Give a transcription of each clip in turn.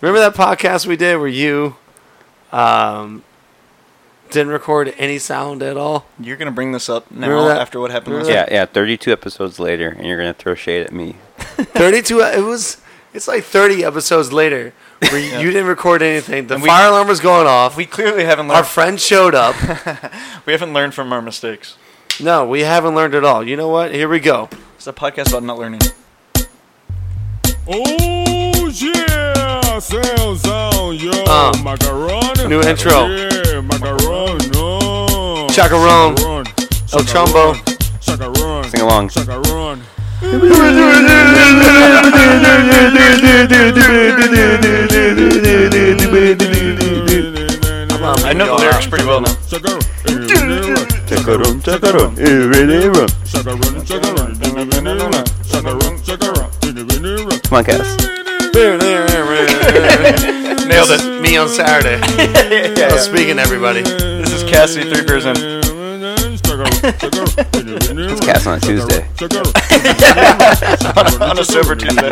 Remember that podcast we did where you um, didn't record any sound at all? You're gonna bring this up now Remember that? after what happened last Yeah, yeah. 32 episodes later, and you're gonna throw shade at me. 32 it was it's like 30 episodes later where Yeah. you didn't record anything the we- fire alarm was going off We clearly haven't learned our learned. friend showed up we haven't learned from our mistakes. no we haven't learned at all you know what here we go It's a podcast about not learning. Oh yeah, on yo Uh, macaron. new intro. Yeah, macaron. No. Chacarone. Chacarone. El Chombo. Chacarone. Sing along. Chacarone. I know the lyrics pretty well now. Chacarone. Chacarone. Chacarone. Chacarone. Chacarone. Come on, Cass. Nailed it. me on saturday I yeah, was speaking to everybody This is Cassie, three beers in. It's Cass on a Tuesday. On a sober Tuesday.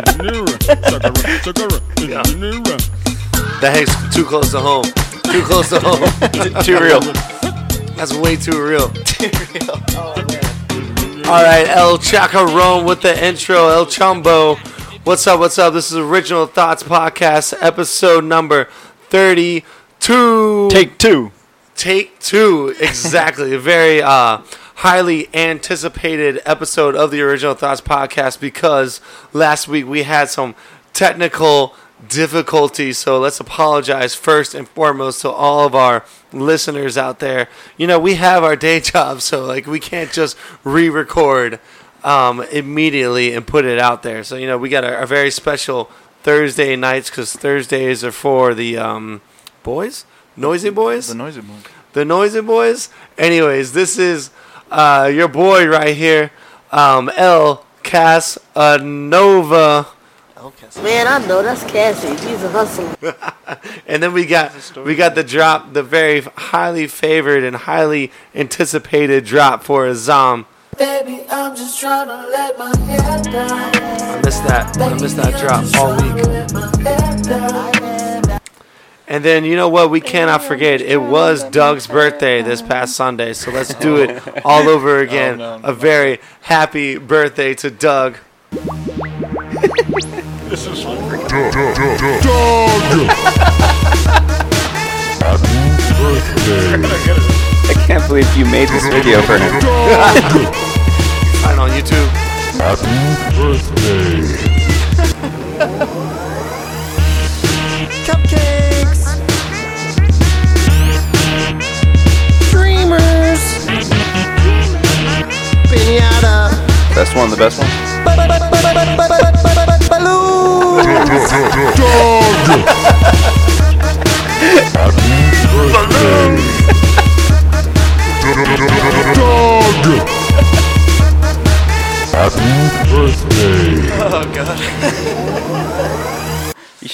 that hangs too close to home too close to home Too real. that's way too real All right, El Chacarone with the intro, El Chombo. What's up? What's up? This is Original Thoughts Podcast, episode number 32. Take two. Take two, exactly. A very uh, highly anticipated episode of the Original Thoughts Podcast because last week we had some technical difficulties. So let's apologize first and foremost to all of our listeners out there. You know, we have our day jobs, so like we can't just re record um, immediately and put it out there. So, you know, we got a, a very special Thursday nights because Thursdays are for the um, boys, noisy boys The noisy one. the Noisy Boys. Anyways, this is uh, your boy right here, um, El Casanova. Man, I know that's Cassie. She's a hustler. And then we got we got the drop, the very highly favored and highly anticipated drop for Azam. Baby, I'm just trying to let my hair down. I missed that. I missed that drop all week. Let my hair down. And then you know what? We cannot forget. It was Doug's birthday this past Sunday, so let's do it all over again. no, no. A very happy birthday to Doug. I can't believe you made this video for him. Find on YouTube. Happy birthday. Cupcakes. Dreamers. Pinata. Best one, the best one.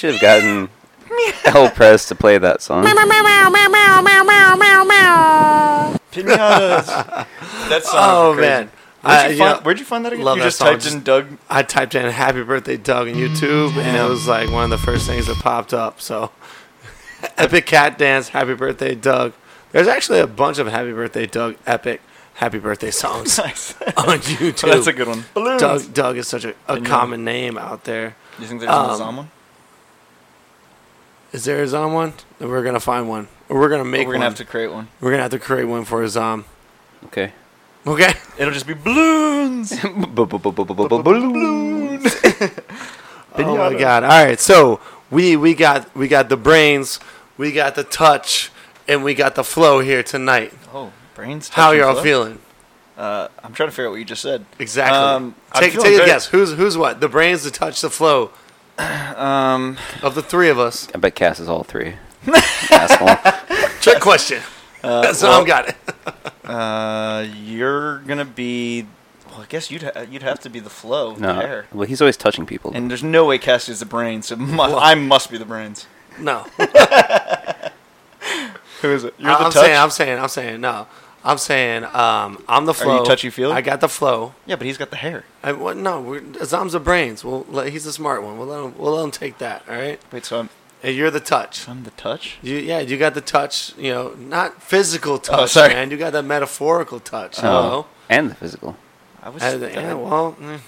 Should have gotten El Press to play that song. Pinatas. That song. Oh man, Where'd I, you, you find, know, where'd you find that again? love you that just song. typed in Doug. I typed in "Happy Birthday, Doug" in YouTube, and it was like one of the first things that popped up. So, epic cat dance, "Happy Birthday, Doug." There's actually a bunch of "Happy Birthday, Doug" epic "Happy Birthday" songs Nice. on YouTube. That's a good one. Balloons. Doug, Doug is such a, a common name out there. You think there's Um, an Azam one? Is there Azam one? We're gonna find one, or we're gonna Or make we're gonna have to create one. We're gonna have to create one for Azam. Okay. Okay. It'll just be balloons. Balloons. Oh my god! All right, so we we got we got the brains, we got the touch, and we got the flow here tonight. Oh, brains. How touch and y'all flow? feeling? Uh, I'm trying to figure out what you just said. Exactly. Um, I'm take feeling take a good. guess. Who's who's what? The brains, the touch, the flow Um, of the three of us. I bet Cass is all three. Asshole. Trick question. That's well- all got it. uh, you're gonna be. Well, I guess you'd ha- you'd have to be the flow. No. There. Well, he's always touching people. And there's no way Cass is the brains, so mu- I must be the brains. No, Who is it? You're I'm the touch. saying, I'm saying, I'm saying, no. I'm saying, um, I'm the flow. Are you touchy-feely? I got the flow. yeah, but he's got the hair. I, what, no, we're, Azam's the brains. We'll let, he's the smart one. We'll let him. We'll let him take that. All right. Wait, so I'm, And you're the touch. I'm the touch. You, yeah, you got the touch. You know, not physical touch, Oh, sorry. man. You got that metaphorical touch. You Oh, know? and the physical. I was. Yeah, well, mm,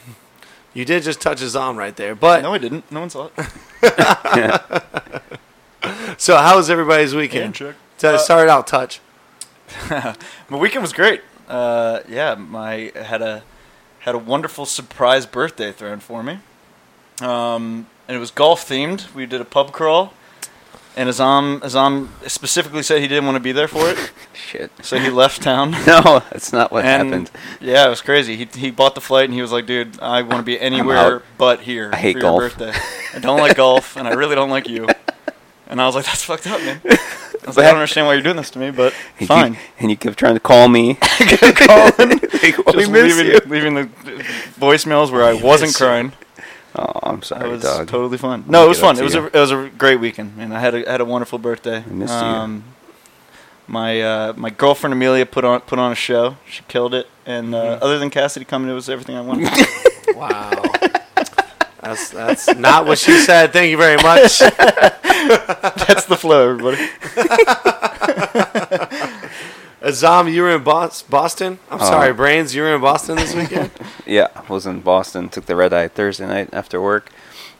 you did just touch his arm right there. But no, I didn't. No one saw it. so, how was everybody's weekend? check. So, Uh, start out touch. My weekend was great. Uh, yeah, my I had a had a wonderful surprise birthday thrown for me. Um, and it was golf themed. We did a pub crawl, and Azam Azam specifically said he didn't want to be there for it, Shit. so he left town. No, that's not what and happened. yeah, it was crazy. He he bought the flight and he was like, "Dude, I want to be anywhere but here I hate for golf." your birthday. I don't like golf, and I really don't like you." And I was like, "That's fucked up, man." I was like, "I don't understand why you're doing this to me, but And you- fine." and you kept trying to call me. calling, Like, we just miss leaving, you. leaving the voicemails where I wasn't miss you. crying. Oh, I'm sorry, It sorry, was dog. totally fun. No, it was fun. to It was you. a it was a great weekend, and I had a had a wonderful birthday. I missed you. um, My uh, my girlfriend Amelia put on put on a show. She killed it. And uh, Mm-hmm. other than Cassidy coming, it was everything I wanted. Wow. That's that's not what she said. Thank you very much. That's the flow, everybody. Azam, you were in Bos- Boston. I'm Uh, sorry, Brains. You were in Boston this weekend. Yeah, I was in Boston. Took the red eye Thursday night after work.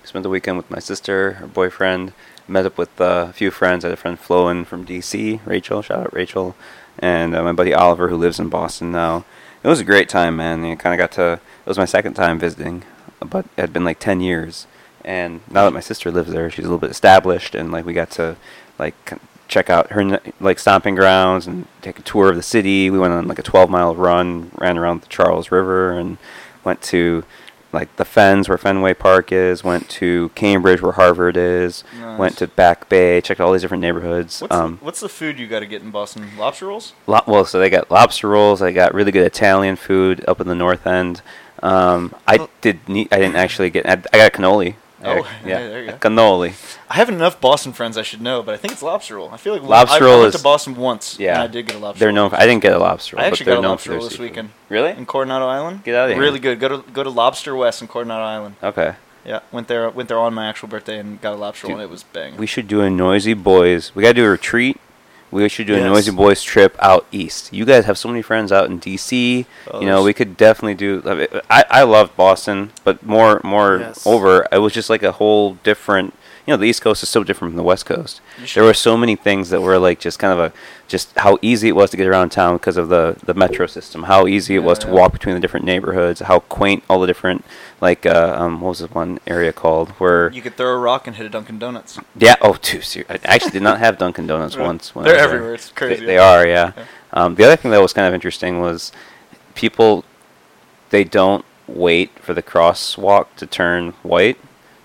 Spent the weekend with my sister, her boyfriend. Met up with uh, a few friends. I had a friend Floen from DC, Rachel. Shout out Rachel, and uh, my buddy Oliver who lives in Boston now. It was a great time, man. I kind of got to. It was my second time visiting, but it had been like ten years. And now that my sister lives there, she's a little bit established, and like we got to like check out her like stomping grounds and take a tour of the city. We went on like a 12 mile run, ran around the Charles River, and went to like the Fens where Fenway Park is. Went to Cambridge where Harvard is. Nice. Went to Back Bay. Checked out all these different neighborhoods. What's, um, the, what's the food you got to get in Boston? Lobster rolls? Lo- well, so they got lobster rolls. They got really good Italian food up in the north end. Um, I Oh. did. Ne- I didn't actually get. I, I got a cannoli. I Oh, got- yeah, there you go. Cannoli. I have enough Boston friends I should know, but I think it's lobster roll. I feel like Lobster roll I went is- to Boston once. Yeah. and I did get a lobster. They're known. For, I didn't get a lobster roll. I but actually got a lobster roll this seafood. weekend Really? in Coronado Island. Get out of here. Really good. Go to go to Lobster West in Coronado Island. Okay. Yeah, went there went there on my actual birthday and got a lobster roll, and it was bang. We should do a noisy boys. We gotta do a retreat. We should do a Yes. noisy boys trip out east. You guys have so many friends out in DC. Oh, you know, oh, we could definitely do. I, mean, I I loved Boston, but more more Yes. over. It was just like a whole different. You know, the East Coast is so different from the West Coast. There were so many things that were like just kind of a just how easy it was to get around town because of the the metro system. How easy it Yeah, was to walk between the different neighborhoods. How quaint all the different like uh, um what was this one area called where you could throw a rock and hit a Dunkin' Donuts. yeah. Oh, too serious. I actually did not have Dunkin' Donuts once. When They're everywhere. It's crazy. They, they are, yeah. Yeah. Um, the other thing that was kind of interesting was people. They don't wait for the crosswalk to turn white,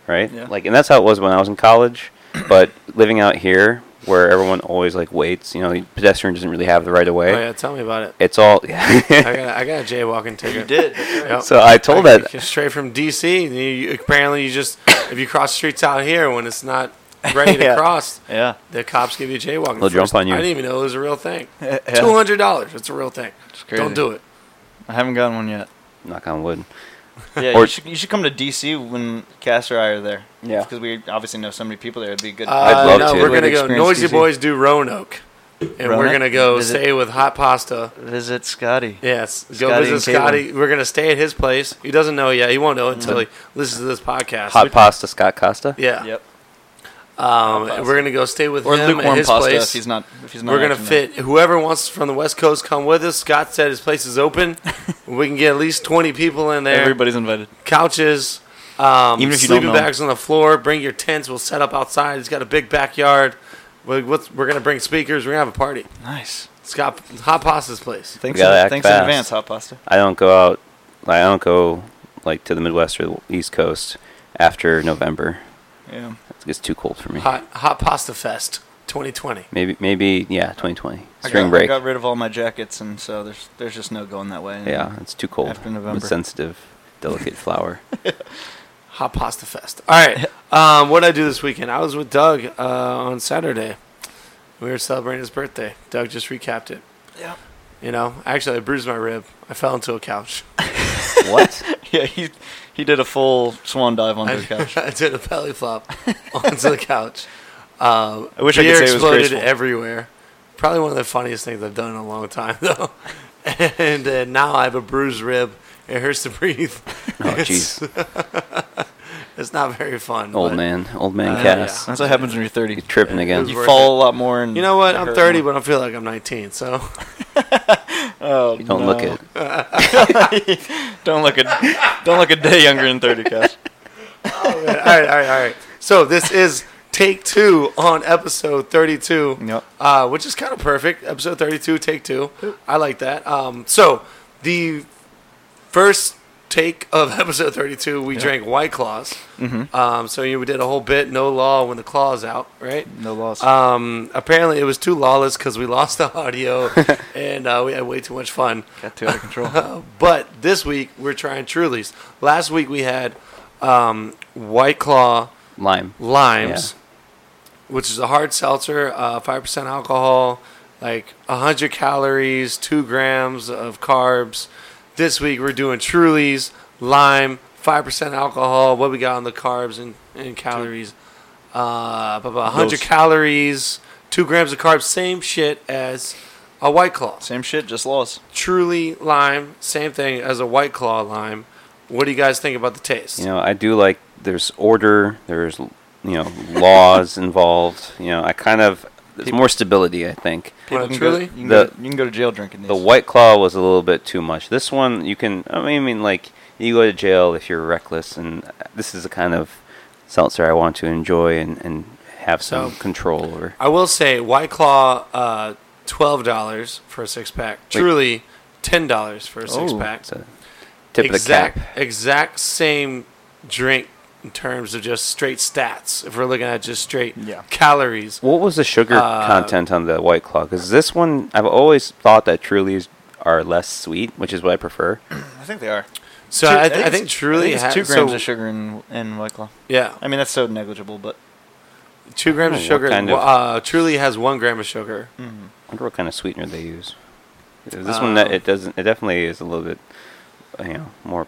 right? Yeah. Like, and that's how it was when I was in college. but living out here, where everyone always like waits, you know, the pedestrian doesn't really have the right of way. Oh yeah, tell me about it. It's all. I got I got a jaywalking ticket. You did. Yep. so I told I- that. straight from DC. and You, apparently, you just if you cross the streets out here when it's not ready to Yeah. cross, Yeah. the cops give you a jaywalking. They'll jump on you. I didn't even know it was a real thing. Yeah. Two hundred dollars. It's a real thing. It's crazy. Don't do it. I haven't gotten one yet. Knock on wood. Yeah, Or- you should you should come to DC when Cass or I are there. Yeah. because we obviously know so many people there. It'd be a good. Uh, I'd love no, to. we're gonna go. Noisy DC. Boys do Roanoke, and we're gonna go Visit- stay with Hot Pasta. visit Scotty. Yes, go visit and Caitlin. Scotty. We're gonna stay at his place. He doesn't know yet. He won't know until he listens to this podcast. Hot We- pasta, Scott Costa. Yeah. Yep. Um, we're gonna go stay with Or him at lukewarm his pasta place. if he's not. If he's not. We're gonna actually there. fit whoever wants from the West Coast come with us. Scott said his place is open. we can get at least twenty people in there. Everybody's invited. Couches, um, Even if you don't sleeping know 'em. bags on the floor. Bring your tents. We'll set up outside. He's got a big backyard. We're, what's, we're gonna bring speakers. We're gonna have a party. Nice. Scott Hot Pasta's place. Thanks. gotta In, act thanks in fast. advance, hot pasta. I don't go out. Like, I don't go like to the Midwest or the East Coast after November. Yeah. It gets too cold for me. Hot Hot Pasta Fest 2020. Maybe, maybe, yeah, 2020 I spring got, break. I got rid of all my jackets, and so there's there's just no going that way. yeah, it's too cold. After I'm a November. sensitive, delicate flower. Hot Pasta Fest. All right. Um, what did I do this weekend? I was with Doug uh, on Saturday. We were celebrating his birthday. Doug just recapped it. Yeah. You know, actually, I bruised my rib. I fell into a couch. what? Yeah. He he did a full swan dive onto I, the couch. I did a belly flop onto the couch. Uh, I wish I could beer say it was exploded graceful. everywhere. Probably one of the funniest things I've done in a long time, though. and uh, now I have a bruised rib. It hurts to breathe. Oh, jeez. It's not very fun. Old but- man, old man Uh, Cass. That's what happens when you're 30. He's tripping It again. You worth fall a lot more. And You know what? I'm 30, more. but I feel like I'm 19. So Oh, Don't no. look it. don't look a don't look a day younger than 30, Cass. all right, all right, all right. So this is take two on episode 32, Yep. uh, which is kind of perfect. Episode 32, take two. I like that. Um, so the first take of episode 32, we drank White Claws. Mm-hmm. Um, so you know, we did a whole bit, no law when the claw's out, right? No loss. Um, apparently it was too lawless because we lost the audio and uh, we had way too much fun. Got too out of control. But this week we're trying Trulies. Last week we had um, White Claw Lime. limes, which is a hard seltzer, uh, five percent alcohol, like hundred calories, two grams of carbs. This week we're doing Trulies lime, five percent alcohol. What we got on the carbs and, and calories? Uh, about hundred calories, two grams of carbs. Same shit as a White Claw. Same shit, just loss. Truly lime, same thing as a White Claw lime. What do you guys think about the taste? You know, I do like there's order, there's you know laws involved. You know, I kind of there's more stability. I think Well, can truly? go, you, can The- go, you can go to jail drinking these. the White Claw was a little bit too much. This one you can. I mean, I mean, like you go to jail if you're reckless, and this is the kind of seltzer I want to enjoy and and have some So- control over. I will say White Claw, uh, twelve dollars for a six pack. Truly, ten dollars for a six Oh, pack. It's a tip exact, of the cap. exact same drink in terms of just straight stats. If we're looking at just straight Yeah. calories, What was the sugar Uh, content on the White Claw? Because this one, I've always thought that Truly's are less sweet, which is what I prefer. I think they are. so Two- I, th- I think Truly it's has two grams so, of sugar in, in White Claw. Yeah, I mean, that's so negligible, but two grams of sugar. kind of- uh, Truly has one gram of sugar. I wonder what kind of sweetener they use. This one, that Um, it doesn't. It definitely is a little bit, uh, you know, more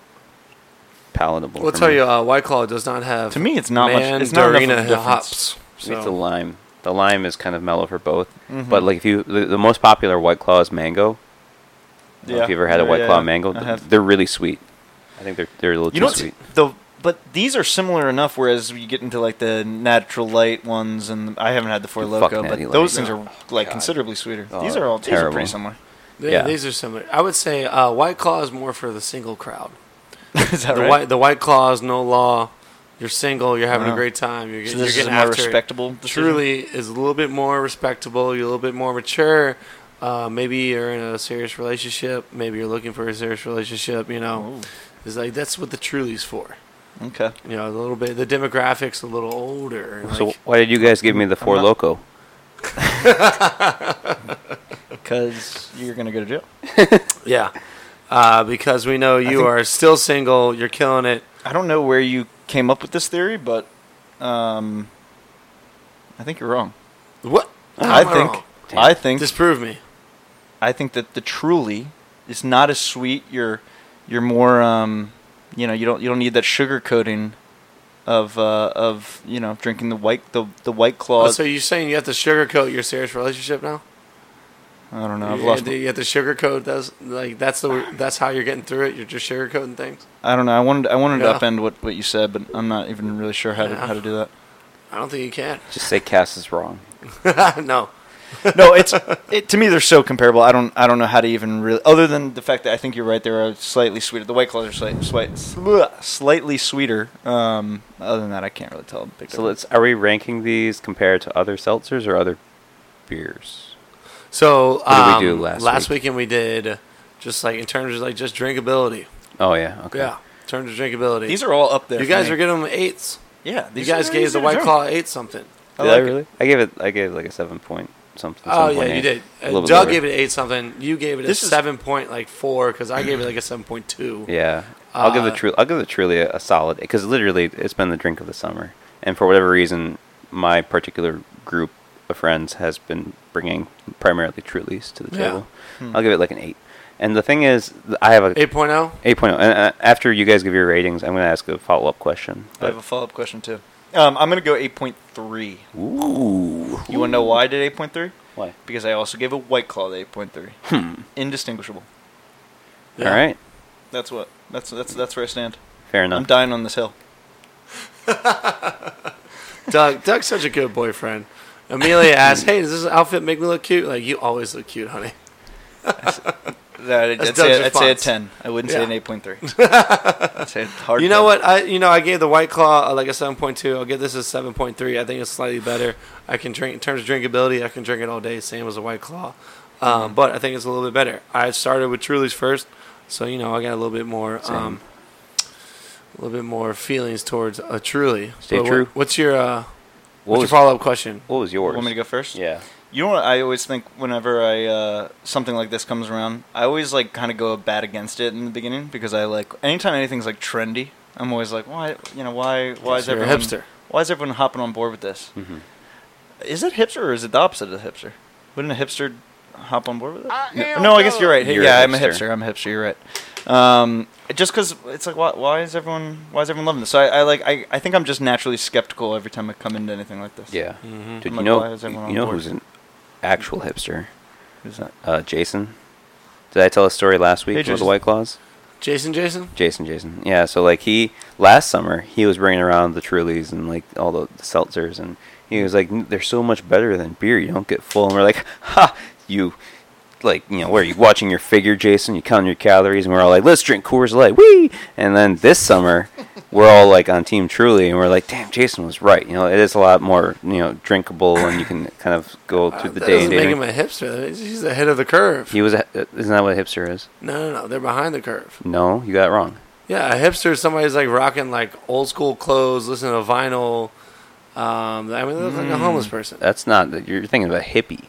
palatable. We'll tell me. you, uh, White Claw does not have to me, it's not much. It's not enough of a Mandarina difference. hops. It's the So. lime. The lime is kind of mellow for both. Mhm. But like if you, the, the most popular White Claw is mango. I don't know If you ever had a White yeah, Claw yeah. mango, th- they're really sweet. I think they're they're a little You too know sweet. the but these are similar enough. Whereas you get into like the natural light ones, and I haven't had the Four Fuck Loco, but Natty those Light. things are like God. considerably sweeter. Oh, these are all these are pretty similar. They- Yeah. These are similar. I would say uh, White Claw is more for the single crowd. Is that the right? white the White Claw is no law. You're single. You're having a great time. You're, so get- you're this is a getting more after it. respectable. decision? Truly is a little bit more respectable. You're a little bit more mature. Uh, maybe you're in a serious relationship. Maybe you're looking for a serious relationship. You know, Ooh, it's like that's what the Truly's for. okay. You know, a little bit. The demographics a little older. So like- why did you guys give me the Four Loco? Because you're gonna go to jail. yeah, uh, because we know you think- are still single. You're killing it. I don't know where you came up with this theory, but um, I think you're wrong. What? I How am think wrong? I think Disprove me. I think that the Truly is not as sweet. You're you're more um, you know you don't you don't need that sugar coating of uh, of you know drinking the white the the white claw. Oh, so you're saying you have to sugarcoat your serious relationship now? I don't know. I've you, lost. have to, you have to sugarcoat those like that's the that's how you're getting through it. You're just sugarcoating things. I don't know. I wanted I wanted Yeah. to upend what, what you said, but I'm not even really sure how to how to do that. I don't think you can. Just say Cass is wrong. no. no, it's it, to me they're so comparable. I don't I don't know how to even really other than the fact that I think you're right. They're slightly sweeter. The white claws are slight, slight, slightly sweeter. Um, other than that, I can't really tell. a Big So difference. let's. Are we ranking these compared to other seltzers or other beers? So What did we um, do last week? weekend we did just like in terms of like just drinkability. Oh yeah. Okay. Yeah, in terms of drinkability. These are all up there. you for guys me. are getting them eights. yeah. You these guys are gave easy the to White drink. Claw eight something. I like I it. really? I gave it. I gave it like a seven point something. Oh yeah, 7.8. you did. A Uh, bit Doug lower. gave it eight something. You gave it a This is- seven point like four because I gave it like a seven point two. Yeah, I'll give the Uh, true. I'll give the truly a, a solid because literally it's been the drink of the summer, and for whatever reason, my particular group of friends has been bringing primarily Trulies to the Yeah. table. I'll give it like an eight. And the thing is, I have a Eight oh? eight point. And uh, after you guys give your ratings, I'm going to ask a follow up question. I have a follow up question too. Um, I'm gonna go 8.3. Ooh. You want to know why I did 8.3? Why? Because I also gave a White Claw the 8.3. Hmm. Indistinguishable. Yeah. All right. That's what. That's that's that's where I stand. Fair enough. I'm dying on this hill. Doug, Doug's such a good boyfriend. Amelia asked, "Hey, does this outfit make me look cute?" Like you always look cute, honey. That, I'd, That's say, Doug's I'd say a 10. I wouldn't Yeah. say an 8.3. I'd say hard You know 10. what? I you know I gave the White Claw uh, like a seven point two. I'll give this a seven point three. I think it's slightly better. I can drink in terms of drinkability. I can drink it all day, same as a White Claw. Um, But I think it's a little bit better. I started with Truly's first, so you know I got a little bit more, um, a little bit more feelings towards a Truly. Stay But what- true. what's your uh, What what's was, your follow up question? what was yours? Want me to go first? Yeah. You know what I always think whenever I uh, something like this comes around, I always like kind of go bad against it in the beginning because I like anytime anything's like trendy, I'm always like, why you know why why is everyone hipster. why is everyone hopping on board with this? Mhm. Is it hipster or is it the opposite of hipster? Wouldn't a hipster hop on board with it? no, no, I guess you're right. Hey, You're yeah, I'm a hipster. hipster. I'm a hipster. You're right. Um, just because it's like, why, why is everyone why is everyone loving this? So I, I like I, I think I'm just naturally skeptical every time I come into anything like this. Yeah. Mm-hmm. Dude, I'm you like, know, why is everyone you know board? who's an actual hipster? Who's that? Uh, Jason. Did I tell a story last week Hey, with the Jason. White Claws? Jason, Jason. Jason, Jason. Yeah, so like he last summer he was bringing around the Trulies and like all the, the seltzers, and he was like, "They're so much better than beer. You don't get full." And we're like, "Ha, you." Like you know, where are you watching your figure, Jason? You counting your calories, and we're all like, "Let's drink Coors Light, wee!" And then this summer, we're all like on Team Truly, and we're like, "Damn, Jason was right." You know, it is a lot more you know drinkable, and you can kind of go Uh, through the that day. doesn't and make day. him a hipster. He's ahead of the curve. He was, a, isn't that what a hipster is? No, no, no. They're behind the curve. No, you got it wrong. Yeah, a hipster is somebody who's like rocking like old school clothes, listening to vinyl. Um, I mean, they look like a homeless person. That's not. You're thinking of a hippie.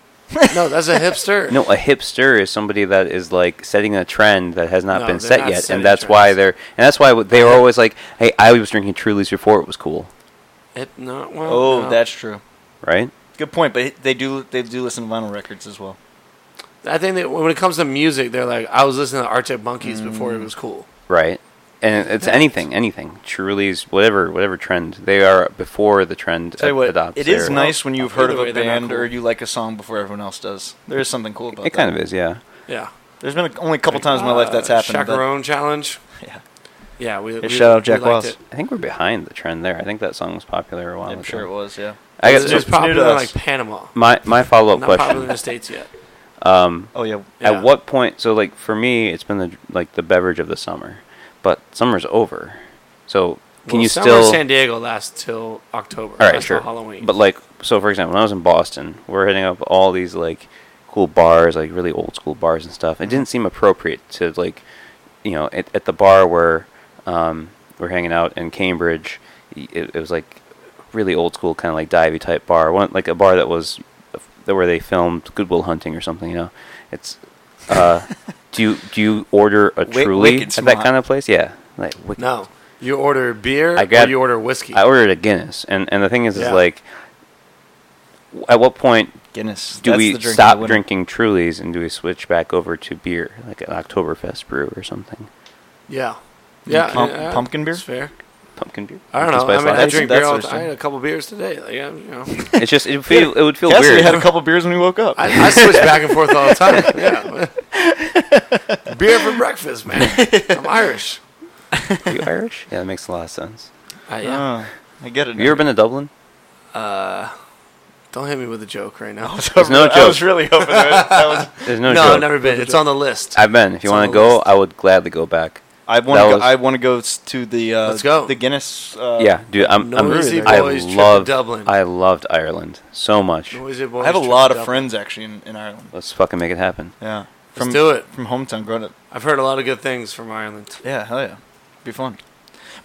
No, that's a hipster. No, a hipster is somebody that is like setting a trend that has not No, been set not yet, and that's why they're and that's why they were always like, "Hey, I was drinking Truly's before it was cool," Hip, no, well, Oh, no. that's true. right? Good point, but they do they do listen to vinyl records as well. I think that when it comes to music, they're like, I was listening to Arctic Monkeys before it mm. was cool. Right, and it's anything, anything. Truly's, whatever, whatever trend they are before the trend Tell you what, adopts. it is their- nice when you've heard Either of way, a they're not band cool. or you like a song before everyone else does. There is something cool about It that. kind of is, yeah. Yeah. There's been a, only a couple times in my life that's Uh, happened. but- Chaperone challenge. yeah, Yeah, we, we shout out Jack we liked Wells. it. I think we're behind the trend there. I think that song was popular a while I'm sure it was. Yeah. I It guess was it's new popular to in us. like Panama. my my follow up question Not popular in question. the states yet. Um, Oh yeah. Yeah. At what point? So like for me, it's been the like the beverage of the summer, but summer's over. So can Well, you summer still? San Diego lasts till October. all right, That's sure. Halloween. But like, so for example, when I was in Boston, we're hitting up all these like cool bars, like really old school bars and stuff. It didn't seem appropriate to like, you know, at, at the bar where um, we're hanging out in Cambridge, it, it was like really old school kind of like divey type bar, one like a bar that was that where they filmed Good Will Hunting or something. You know, it's. Uh, do you do you order a Wi- truly Wicked at smart. that kind of place? Yeah, like wicked. no, you order beer I got- or you order whiskey. I ordered a Guinness, and and the thing is, Yeah. is like, w- at what point Guinness. do That's we the drink of stop winter. drinking Trulies and do we switch back over to beer, like an Oktoberfest brew or something? yeah, yeah, Pump- yeah, pumpkin beer? That's fair. Pumpkin beer. I don't Pumpkin know. I spice mean, I drink beer all the time. I I'm had a couple beers today. Like, yeah, you know, It's just it feel it would feel Cassidy weird. We had a couple beers when we woke up. I, I switch back and forth all the time. Yeah, beer for breakfast, man. I'm Irish. Are you Irish? Yeah, that makes a lot of sense. Uh, yeah. Oh, I get it. Have you ever been to Dublin? Uh, don't hit me with a joke right now. There's no I was joke. really hoping that, that was. There's no, no, joke. I've never been. It's on the list. I've been. If you It's on want to go, list. I would gladly go back. I want to. Go, was- I want to go s- to the. Uh, Let's go. The Guinness. Uh, yeah, dude, I'm. I'm Noisy I boys trip to love Dublin. I loved Ireland so much. Noisy boys I have a trip lot to of Dublin. friends actually in, in Ireland. Let's fucking make it happen. Yeah. Let's do it. From hometown, growing up. I've heard a lot of good things from Ireland. Yeah, hell yeah. Be fun.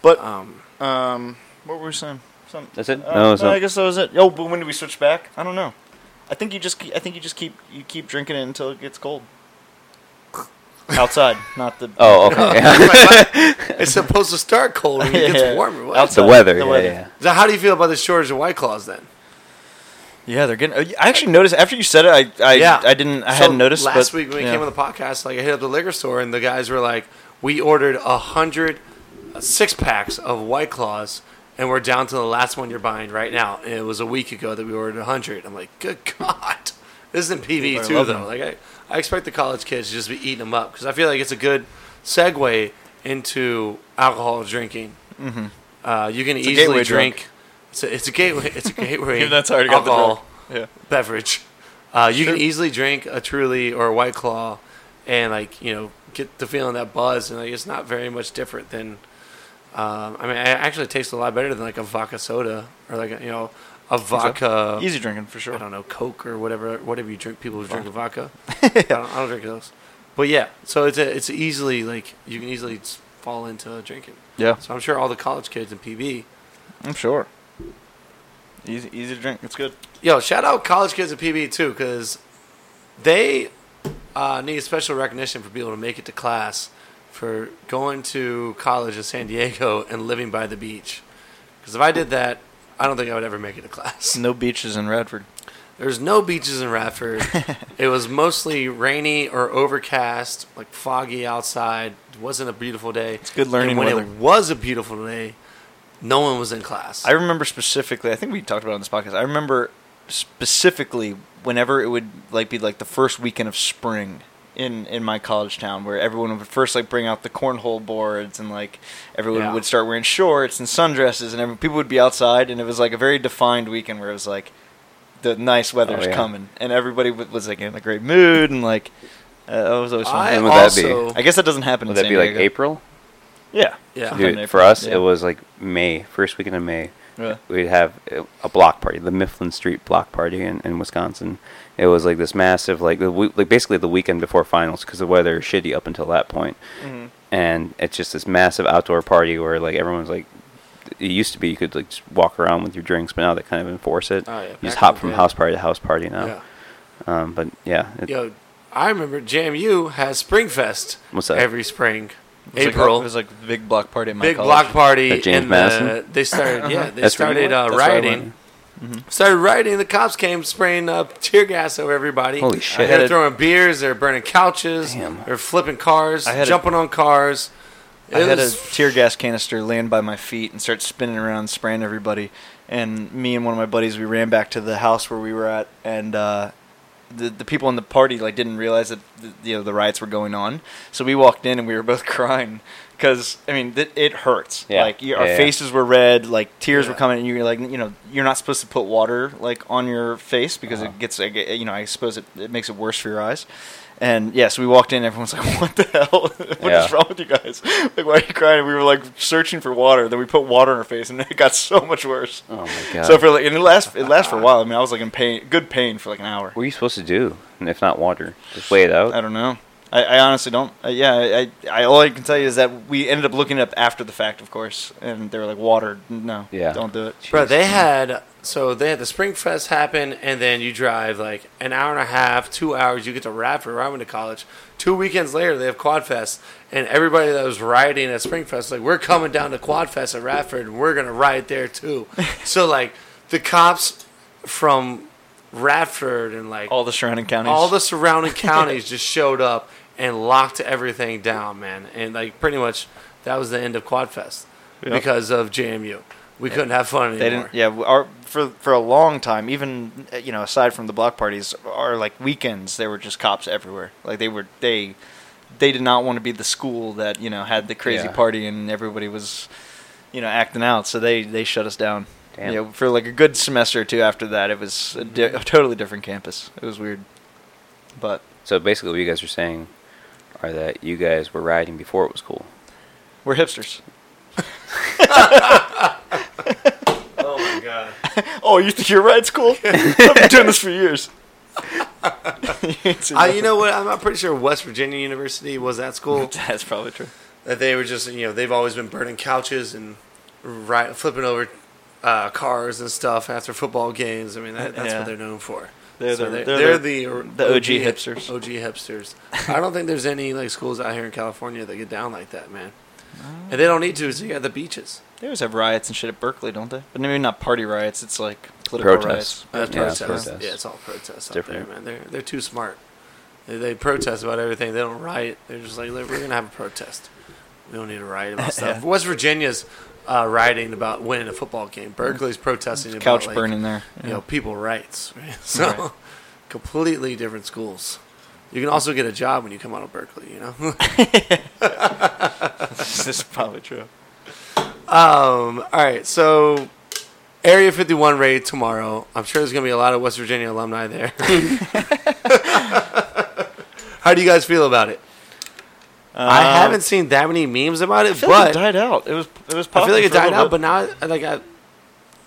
But Um, um, what were we saying? Some, That's it? Uh, No, it's no, not- I guess that was it. Oh, but when do we switch back? I don't know. I think you just. keep- I think you just keep. You keep drinking it until it gets cold. Outside, not the. Oh, okay. it's supposed to start cold and it Yeah. gets warmer. What? Outside. the weather. The yeah, weather. yeah. So how do you feel about the shortage of White Claws then? Yeah, they're getting. I actually noticed after you said it. I. I, Yeah. I didn't. I So hadn't noticed. Last but, week when we yeah. came on the podcast, like I hit up the liquor store and the guys were like, "We ordered a hundred uh, packs of White Claws, and we're down to the last one you're buying right now. And it was a week ago that we ordered 100. I'm like, good God. This isn't PB are too though. them. Like I, I expect the college kids to just be eating them up because I feel like it's a good segue into alcohol drinking. Mm-hmm. Uh, you can a easily drink. It's a, it's a gateway. It's a gateway. That's already alcohol. Yeah. beverage. Uh, you Sure. can easily drink a Truly or a White Claw, and like you know get the feeling that buzz, and like it's not very much different than. Um, I mean, it actually tastes a lot better than like a vodka soda or like a, you know a vodka. Easy drinking for sure. I don't know Coke or whatever whatever you drink. People who drink vodka. I, don't, I don't drink those. But yeah, so it's a, it's easily like you can easily fall into drinking. Yeah, So I'm sure all the college kids in PB. I'm sure. Easy, easy to drink. It's good. Yo, shout out college kids at PB too, because they uh, need special recognition for being able to make it to class, for going to college in San Diego and living by the beach. Because if I did that, I don't think I would ever make it to class. No beaches in Radford. There's no beaches in Radford. it was mostly rainy or overcast, like foggy outside. It wasn't a beautiful day. It's good learning And when weather. it was a beautiful day, no one was in class. I remember specifically. I think we talked about it on this podcast. I remember specifically whenever it would like be like the first weekend of spring in in my college town, where everyone would first like bring out the cornhole boards and like everyone Yeah. would start wearing shorts and sundresses, and every, people would be outside, and it was like a very defined weekend where it was like the nice weather's Oh, yeah. coming, and everybody wa- was like in a great mood, and like uh, it was always fun. I When would that be? I guess that doesn't happen. Would in that San be like Diego. April? Yeah, Yeah. Dude, April. for us, Yeah. it was like May, first weekend of May. Yeah. We'd have a- a block party, the Mifflin Street block party in, in Wisconsin. It was like this massive, like the we- like basically the weekend before finals because the weather is shitty up until that point. Mm-hmm. and it's just this massive outdoor party where like everyone's like. It used to be you could like just walk around with your drinks, but now they kind of enforce it. Oh, yeah, you just hop from day. house party to house party now. yeah. Um, but yeah, it, Yo, I remember JMU has Springfest What's that? every spring. It was like- April. it was like the big block party at my big college. block party. At James and Madison? the, they started, yeah, they That's started uh, That's where rioting. Went. Started rioting. The cops came spraying uh, tear gas over everybody. Holy shit. They're throwing beers. They're burning couches. Damn. They're flipping cars. I had a- jumping on cars. I It had a tear gas canister land by my feet and start spinning around, spraying everybody. And me and one of my buddies, we ran back to the house where we were at, and uh, the the people in the party like didn't realize that the, you know the riots were going on. So we walked in and we were both crying because I mean th- it hurts. Yeah. Like you, our Yeah, yeah. faces were red, like tears were coming, and you're like you know you're not supposed to put water like on your face because Uh-huh. it gets like, you know I suppose it, it makes it worse for your eyes. And yeah, so we walked in. Everyone's like, "What the hell? what is Yeah. wrong with you guys? Like, why are you crying?" And we were like searching for water. Then we put water in our face, and it got so much worse. Oh my god. So for like, and it lasts it lasts for a while. I mean, I was like in pain, good pain for like an hour. what are you supposed to do? And if not water, just wait it out. I don't know. I, I honestly don't. Uh, yeah, I, I all I can tell you is that we ended up looking it up after the fact, of course, and they were like, "Water, no, Yeah. don't do it." Bro, they had so they had the Spring Fest happen, and then you drive like an hour and a half, two hours. You get to Radford. Where I went to college. Two weekends later, they have Quad Fest, and everybody that was rioting at Spring Fest like, we're coming down to Quad Fest at Radford, and we're gonna riot there too. so like the cops from Radford and like All the surrounding counties. all the surrounding counties just showed up and locked everything down, man. And like pretty much that was the end of Quadfest Yep. because of JMU. We couldn't have fun anymore. They didn't. Yeah, our for for a long time, even you know, aside from the block parties, our like weekends, there were just cops everywhere. Like they were they they did not want to be the school that you know had the crazy Yeah. party and everybody was you know acting out. So they they shut us down. Damn. You know, for like a good semester or two after that, it was a, di- mm-hmm. a totally different campus. It was weird, but So basically, what you guys are saying are that you guys were riding before it was cool. we're hipsters. Oh my god. Oh, you think your ride's cool? I've been doing this for years. Uh, you know what? I'm, I'm pretty sure West Virginia University was that school That's probably true. that they were just you know they've always been burning couches and right flipping over uh, cars and stuff after football games. I mean that, that's Yeah. what they're known for. They're So the- they're, they're the, the OG hipsters. OG hipsters. I don't think there's any like schools out here in California that get down like that, man. And they don't need to. So you got the beaches. They always have riots and shit at Berkeley, don't they? But maybe not party riots. It's like political Protests. riots. That's Yeah, it's protests. protests. Yeah, it's all protests out Different. there, man. They're they're too smart. They, they protest about everything. They don't riot. They're just like, we're gonna have a protest. We don't need to riot about stuff. Yeah. West Virginia's uh, rioting about winning a football game. Berkeley's protesting about Couch like, burning there. you know, people rights. Right? So, Right. completely different schools. You can also get a job when you come out of Berkeley. You know. this is probably true. um. All right. So, Area 51 raid tomorrow. I'm sure there's gonna be a lot of West Virginia alumni there. How do you guys feel about it? I Uh, haven't seen that many memes about it, I feel like but it died out. It was. It was. I feel like it died little out. But now, like, I,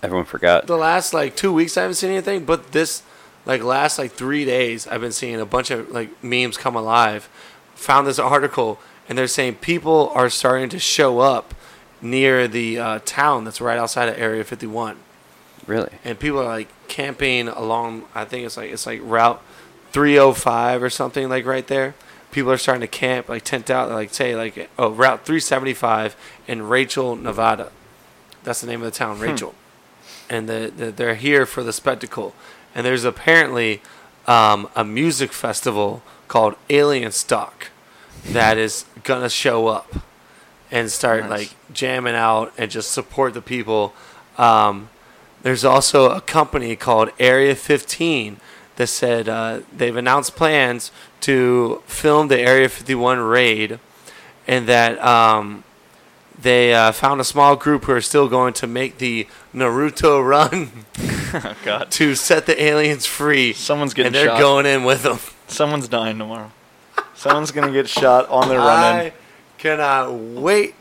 Everyone forgot. the last like two weeks I haven't seen anything, but this like last like three days I've been seeing a bunch of like memes come alive. Found this article and they're saying people are starting to show up near the uh, town that's right outside of Area 51, Really? and people are like camping along. I think it's like it's like Route 305 or something like right there. People are starting to camp, like tent out, like say like oh Route 375 in Rachel, Nevada. That's the name of the town, Rachel and the, the, they're here for the spectacle. And there's apparently um, a music festival called Alienstock that is gonna show up and start Nice. like jamming out and just support the people. Um, there's also a company called Area 15 that said uh, they've announced plans to film the Area 51 raid, and that um, they uh, found a small group who are still going to make the Naruto run oh God. to set the aliens free. Someone's getting and they're shot. going in with them. Someone's dying tomorrow. Someone's gonna get shot on their run in. I cannot wait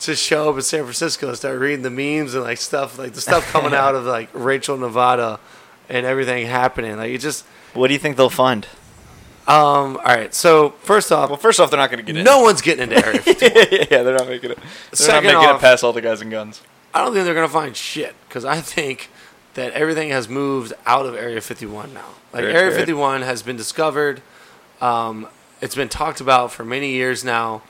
to show up in San Francisco and start reading the memes and like stuff like the stuff coming out of like Rachel, Nevada, and everything happening. Like it just What do you think they'll find? Um. All right. So first off, Well, first off, they're not gonna get in. no one's getting into Area 51. yeah, they're not making it. They're Second not making off- it past all the guys and guns. I don't think they're gonna find shit because I think that everything has moved out of Area 51 now. Like Great, Area great. 51 has been discovered. Um, it's been talked about for many years now,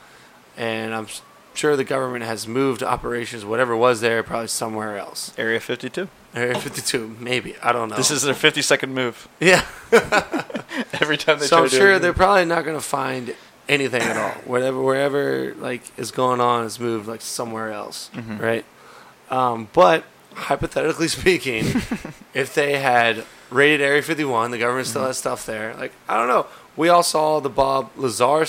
and I'm sure the government has moved operations, whatever was there, probably somewhere else. Area 52. Area 52, maybe. I don't know. This is their 50 second move. yeah. Every time they so try I'm to do sure it. they're probably not gonna find anything at all. Whatever, wherever like is going on is moved like somewhere else, Mm-hmm. right? Um, but hypothetically speaking, if they had raided Area 51, the government Mm-hmm. still has stuff there. Like I don't know. We all saw the Bob Lazar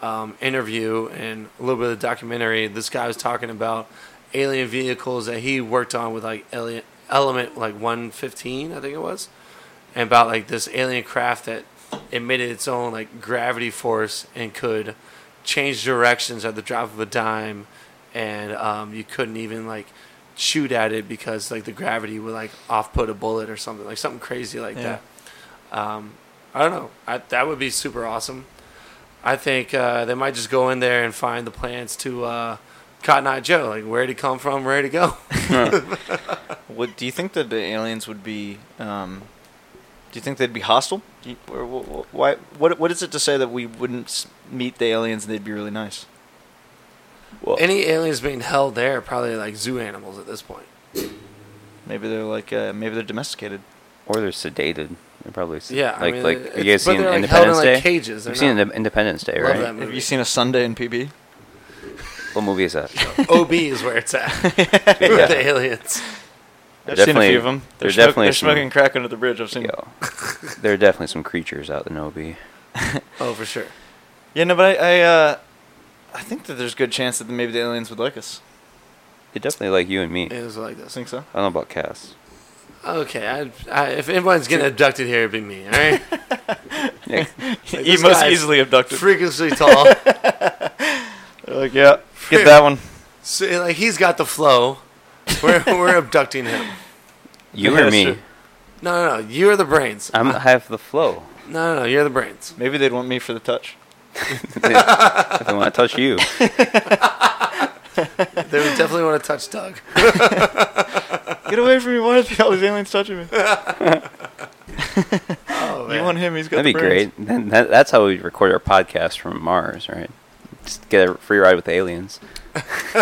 um, interview and a little bit of the documentary. This guy was talking about alien vehicles that he worked on with like alien, Element like 115, I think it was and about like this alien craft that emitted its own like gravity force and could change directions at the drop of a dime, and um, you couldn't even like shoot at it because like the gravity would like off put a bullet or something like something crazy like Yeah. that. Um, I don't know. I, that would be super awesome. I think uh, they might just go in there and find the plans to uh, Cotton Eye Joe. Like where would he come from? Where would he go? What do you think that the aliens would be? Um, do you think they'd be hostile? You, or, wh- wh- why? What What is it to say that we wouldn't meet the aliens and they'd be really nice? Well, Any aliens being held there are probably like zoo animals at this point. Maybe they're like uh, maybe they're domesticated. or they're sedated. They're probably s- Yeah, I like mean, like you guys seen like, held in, Independence like, Day? cages. They're You've seen not- Inde- Independence Day, right? Have you seen a Sunday in PB? What movie is that? OB is where it's at with the aliens. They're I've seen a few of them. They're, they're smoke- definitely they're some- smoking crack under the bridge. I've seen. Yo, there are definitely some creatures out in OB. Oh, for sure. Yeah, no, but I I, uh, I think that there's a good chance that maybe the aliens would like us. They definitely like you and me. It was like I think so. I don't know about Cass. Okay, I, I, if anyone's getting abducted here, it'd be me. All right. Yeah, Like, He this most easily abducted. freakishly tall. Like, yeah, get that one. so, like he's got the flow. We're we're abducting him. you or me? No, no, no. You're the brains. I'm I have the flow. No, no, no. You're the brains. Maybe they'd want me for the touch. if I want to touch you, They would definitely want to touch Doug. Get away from me! Why are all these aliens touching me? Oh man. You want him? He's got that'd be the brains. great. Then that, that's how we record our podcast from Mars, right? Just get a free ride with the aliens.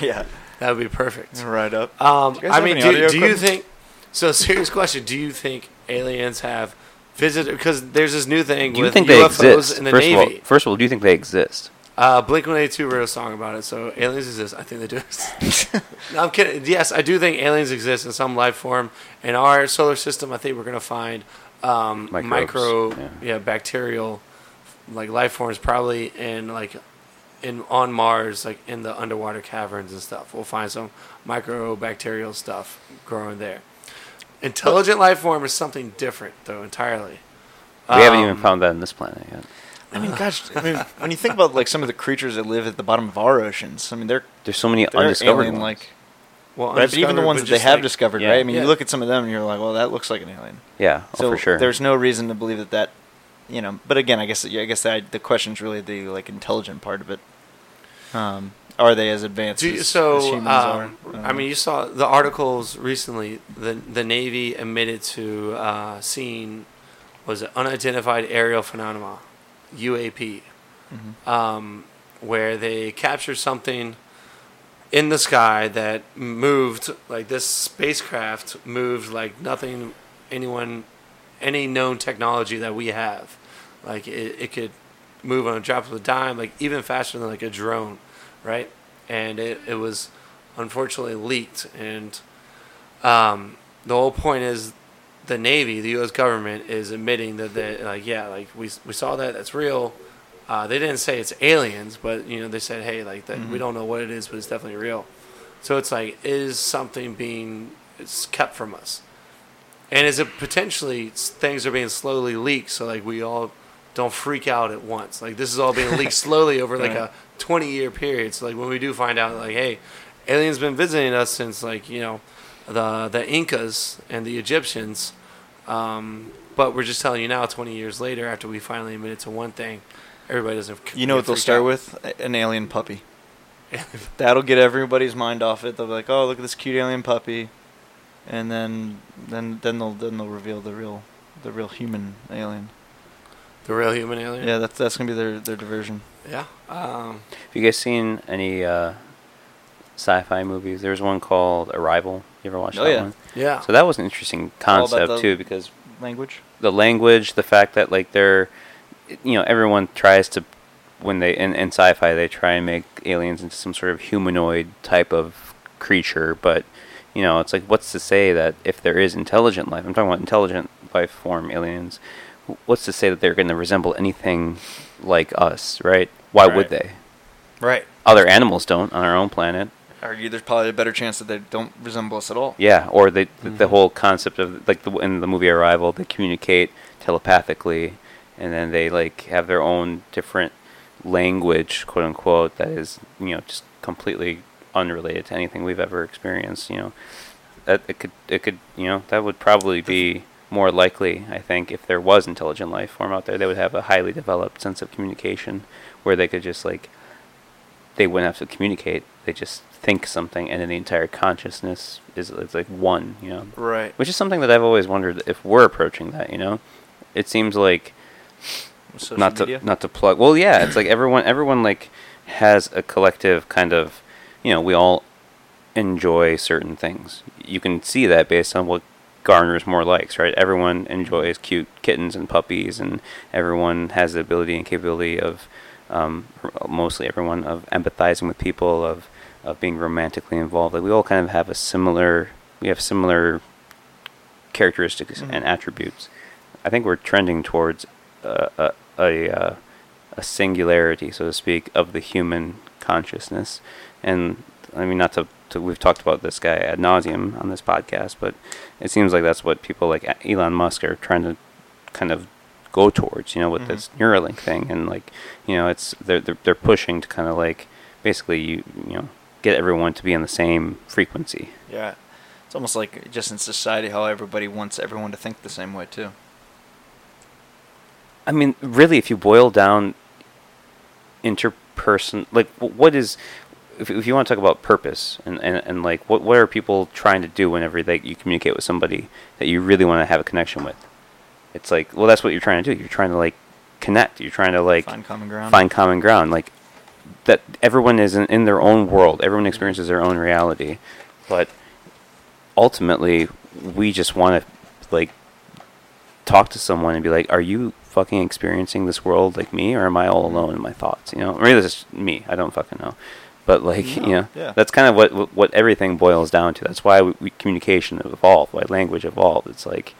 Yeah, That would be perfect. right up. Um, Do you guys I mean, do, do you think? So, serious question: Do you think aliens have visited? Because there's this new thing Do you with think UFOs they exist? in the first Navy. of all, first of all, do you think they exist? Uh, Blink One Eighty Two wrote a song about it, so aliens exist. I think they do. exist. no, I'm kidding. Yes, I do think aliens exist in some life form. In our solar system, I think we're gonna find um, Microbes, micro, yeah. yeah. bacterial, like life forms, probably in like in on Mars, like in the underwater caverns and stuff. We'll find some microbacterial stuff growing there. Intelligent life form is something different, though, entirely. We haven't even Um, found that on this planet yet. I mean, gosh, I mean, when you think about like some of the creatures that live at the bottom of our oceans, I mean, they're There's so many undiscovered alien ones. like. Well, Right, but even the ones that they have like- discovered, Yeah. right? I mean, Yeah. you look at some of them and you're like, well, that looks like an alien. Yeah, oh, for sure. there's no reason to believe that that, you know. But again, I guess I guess that the question's really the like intelligent part of it. Um, are they as advanced you, as, so, as humans um, are? I mean, you saw the articles recently. The the Navy admitted to uh, seeing was it unidentified aerial phenomena, UAP, Mhm. um, where they captured something in the sky that moved like this spacecraft moved like nothing anyone any known technology that we have like it, it could move on a drop of a dime like even faster than like a drone right? And it, it was unfortunately leaked. And um, the whole point is the navy the us government is admitting that they like yeah like we, we saw that that's real. Uh, they didn't say it's aliens but you know they said hey like that we don't know what it is but it's definitely real. So it's like is something being it's kept from us. And is it potentially things are being slowly leaked so like we all don't freak out at once like this is all being leaked slowly over like Right. a 20 year period so like when we do find out like hey aliens been visiting us since like you know the the incas and the egyptians um, but we're just telling you now 20 years later after we finally admitted to one thing everybody doesn't you know what they'll start out. with? An alien puppy. That'll get everybody's mind off it. They'll be like, "Oh, look at this cute alien puppy," and then then then they'll then they'll reveal the real the real human alien. The real human alien Yeah, that's that's gonna be their their diversion. yeah um, Have you guys seen any uh, sci-fi movies? There's one called Arrival. You ever watched Oh, that yeah. one? yeah So that was an interesting concept too, because Language. the language, the fact that like they're, you know, everyone tries to, when they in, in sci-fi they try and make aliens into some sort of humanoid type of creature, but you know, it's like what's to say that if there is intelligent life, I'm talking about intelligent life form aliens, w- what's to say that they're going to resemble anything like us, right? Why would they? Right. Other animals don't on our own planet. Argue there's probably a better chance that they don't resemble us at all. Yeah, or they, the mm-hmm. whole concept of like the, in the movie Arrival, they communicate telepathically, and then they like have their own different language, quote unquote, that is you know just completely unrelated to anything we've ever experienced. You know, that it could it could you know that would probably be more likely. I think if there was intelligent life form out there, they would have a highly developed sense of communication where they could just like they wouldn't have to communicate. They just think something, and then the entire consciousness is it's like one. You know, Right. which is something that I've always wondered if we're approaching that. You know, it seems like Social not media. to not to plug. Well, yeah, it's like everyone everyone like has a collective kind of, you know, we all enjoy certain things. You can see that based on what garners more likes, right? Everyone enjoys cute kittens and puppies, and everyone has the ability and capability of, um, mostly everyone of empathizing with people, of of being romantically involved. Like we all kind of have a similar, we have similar characteristics Mhm. and attributes. I think we're trending towards uh, a a, uh, a singularity, so to speak, of the human consciousness. And I mean, not to, we've talked about this guy ad nauseum on this podcast, but it seems like that's what people like Elon Musk are trying to kind of go towards, you know, with Mhm. this Neuralink thing, and like, you know, it's they're they're, they're pushing to kind of like basically you you know get everyone to be on the same frequency. Yeah. It's almost like just in society how everybody wants everyone to think the same way too. I mean, really, if you boil down interperson, like, what is, if, if you want to talk about purpose and, and, and like, what, what are people trying to do whenever they, you communicate with somebody that you really want to have a connection with? It's like, well, that's what you're trying to do. You're trying to, like, connect. You're trying to, like, Find common ground. find common ground. Like, that everyone is in, in their own world, everyone experiences their own reality. But ultimately, we just want to, like, talk to someone and be like, "Are you fucking experiencing this world like me, or am I all alone in my thoughts? You know, or maybe that's just me. I don't fucking know. But like, you know, yeah. that's kind of what what- everything boils down to. That's why we, we, communication evolved, why language evolved. It's like,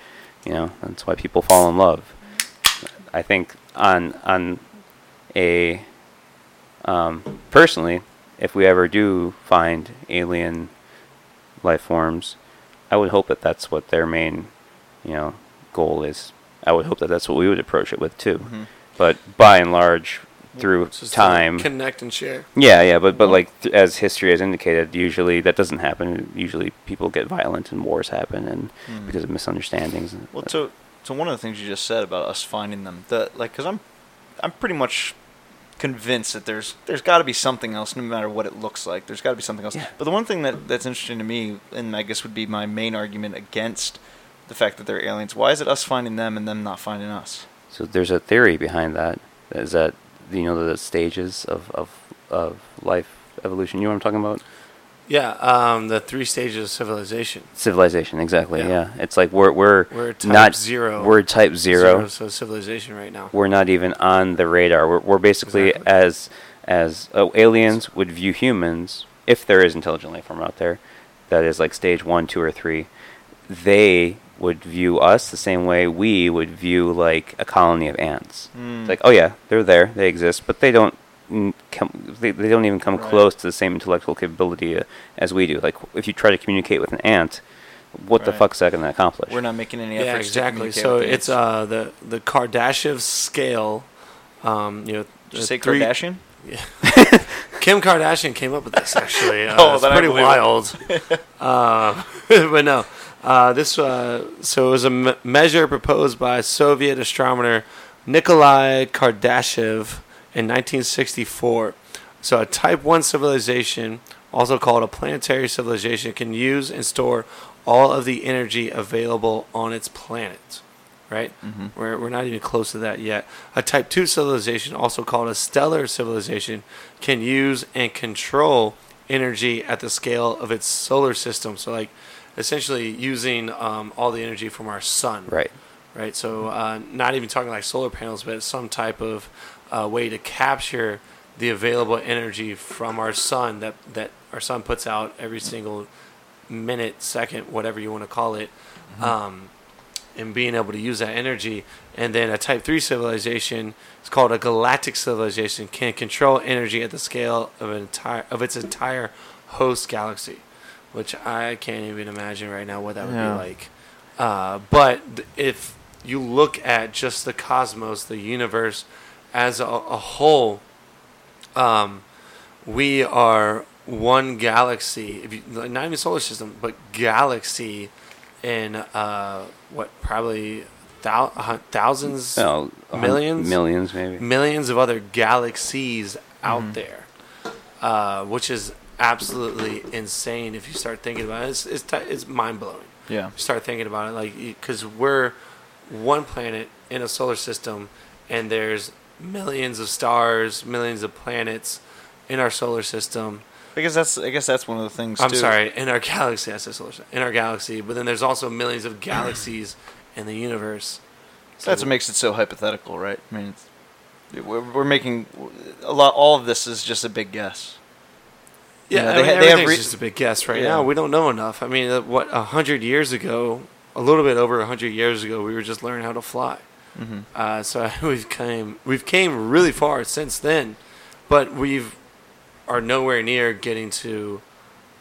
you know, that's why people fall in love. I think on on a um, personally, if we ever do find alien life forms, I would hope that that's what their main, you know, goal is. I would hope that that's what we would approach it with too. Mhm. But by and large, through It's just to time, connect and share. yeah, yeah, but but like th- as history has indicated, usually that doesn't happen. Usually people get violent and wars happen, and Mm. because of misunderstandings. Well, so so one of the things you just said about us finding them, the like, because I'm I'm pretty much convinced that there's there's got to be something else, no matter what it looks like. There's got to be something else. Yeah. But the one thing that that's interesting to me, and I guess would be my main argument against the fact that they're aliens. Why is it us finding them and them not finding us? So there's a theory behind that. Is that you know the stages of of of life evolution? You know what I'm talking about? Yeah, um, the three stages of civilization. Civilization, exactly. Yeah. Yeah, it's like we're we're, We're type not zero. We're type zero. So civilization right now. We're not even on the radar. We're we're basically Exactly. as as uh, aliens would view humans if there is intelligent life form out there. That is like stage one, two, or three. They would view us the same way we would view like a colony of ants. Mm. It's like, oh yeah, they're there, they exist, but they don't come, they, they don't even come Right. close to the same intellectual capability uh, as we do. Like if you try to communicate with an ant, what the Right. fuck's that going to accomplish? We're not making any Yeah, efforts. to exactly. communicate So with it's ants. uh the the Kardashev scale. Um, you know, Did you say three- Kardashian? Kim Kardashian came up with this actually. Uh, Oh, it's pretty believe it. wild. uh, but no, uh, this uh, so it was a measure proposed by Soviet astronomer Nikolai Kardashev in 1964. So a Type One civilization, also called a planetary civilization, can use and store all of the energy available on its planet. Right? Mhm. We're, we're not even close to that yet. A Type 2 civilization, also called a stellar civilization, can use and control energy at the scale of its solar system. So, like, essentially using um, all the energy from our sun. right. Right? So, uh, not even talking like solar panels, but some type of uh, way to capture the available energy from our sun that, that our sun puts out every single minute, second, whatever you want to call it. Um, and being able to use that energy. And then a Type 3 civilization, it's called a galactic civilization, can control energy at the scale of an entire of its entire host galaxy, which I can't even imagine right now what that would Yeah. be like. Uh, but th- if you look at just the cosmos, the universe as a, a whole, um, we are one galaxy. If you, like, not even solar system, but galaxy in uh, what probably thou- thousands, No, Millions? millions maybe. millions of other galaxies out Mhm. there, uh, which is absolutely insane if you start thinking about it. It's it's, it's mind blowing. Yeah. Start thinking about it, like because we're one planet in a solar system, and there's millions of stars, millions of planets in our solar system. Because that's I guess that's one of the things. I'm too. sorry, in our galaxy. I said solar system. In our galaxy, but then there's also millions of galaxies in the universe. That's what makes it so hypothetical, right? I mean, it's, we're, we're making a lot. All of this is just a big guess. Yeah, Yeah, I they mean, ha- they have everything's re- just a big guess right Yeah. now. We don't know enough. I mean, uh, what a hundred years ago, a little bit over a hundred years ago, we were just learning how to fly. Mm-hmm. Uh, so we've came we've came really far since then, but we've are nowhere near getting to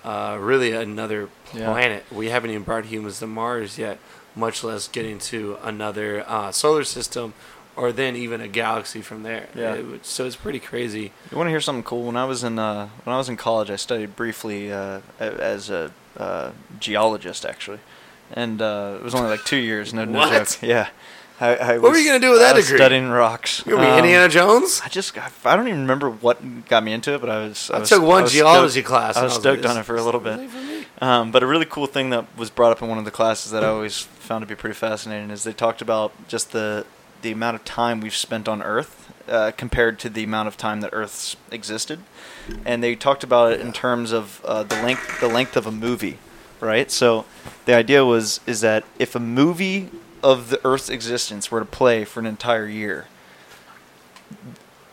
uh, really another Yeah. planet. We haven't even brought humans to Mars yet, much less getting to another uh, solar system, or then even a galaxy from there. Yeah. It would- so it's pretty crazy. You want to hear something cool? When I was in uh, when I was in college, I studied briefly uh, as a uh, geologist, actually, and uh, it was only like two years. No, no What? joke. Yeah. I, I What were you gonna do with that I was degree? Studying rocks. You gonna be Um, Indiana Jones? I just I, I don't even remember what got me into it, but I was I was, took one was geology stoked- class. I and was like, stoked on it for a little bit. is for me. Um, but a really cool thing that was brought up in one of the classes that I always found to be pretty fascinating is they talked about just the the amount of time we've spent on Earth uh, compared to the amount of time that Earth's existed, and they talked about it in terms of uh, the length the length of a movie, right? So the idea was is that if a movie of the Earth's existence were to play for an entire year,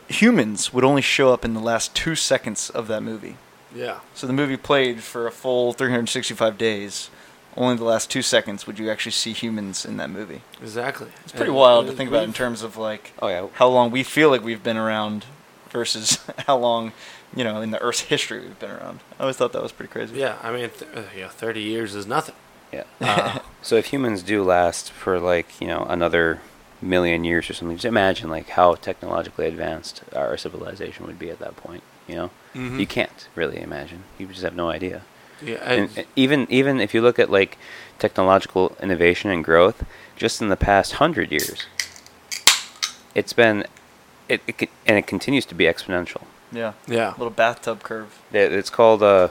humans would only show up in the last two seconds of that movie. Yeah. So the movie played for a full 365 days. Only the last two seconds would you actually see humans in that movie. Exactly. It's pretty wild to think about in terms of like Oh yeah. how long we feel like we've been around versus how long, you know, in the Earth's history we've been around. I always thought that was pretty crazy. Yeah, I mean, th- uh, yeah, thirty years is nothing. Yeah. Uh, So if humans do last for like you know another million years or something, just imagine like how technologically advanced our civilization would be at that point. You know, Mhm. you can't really imagine. You just have no idea. Yeah, And I, uh, even even if you look at like technological innovation and growth, just in the past hundred years, it's been it, it and it continues to be exponential. Yeah. yeah. Little bathtub curve. It- It's called uh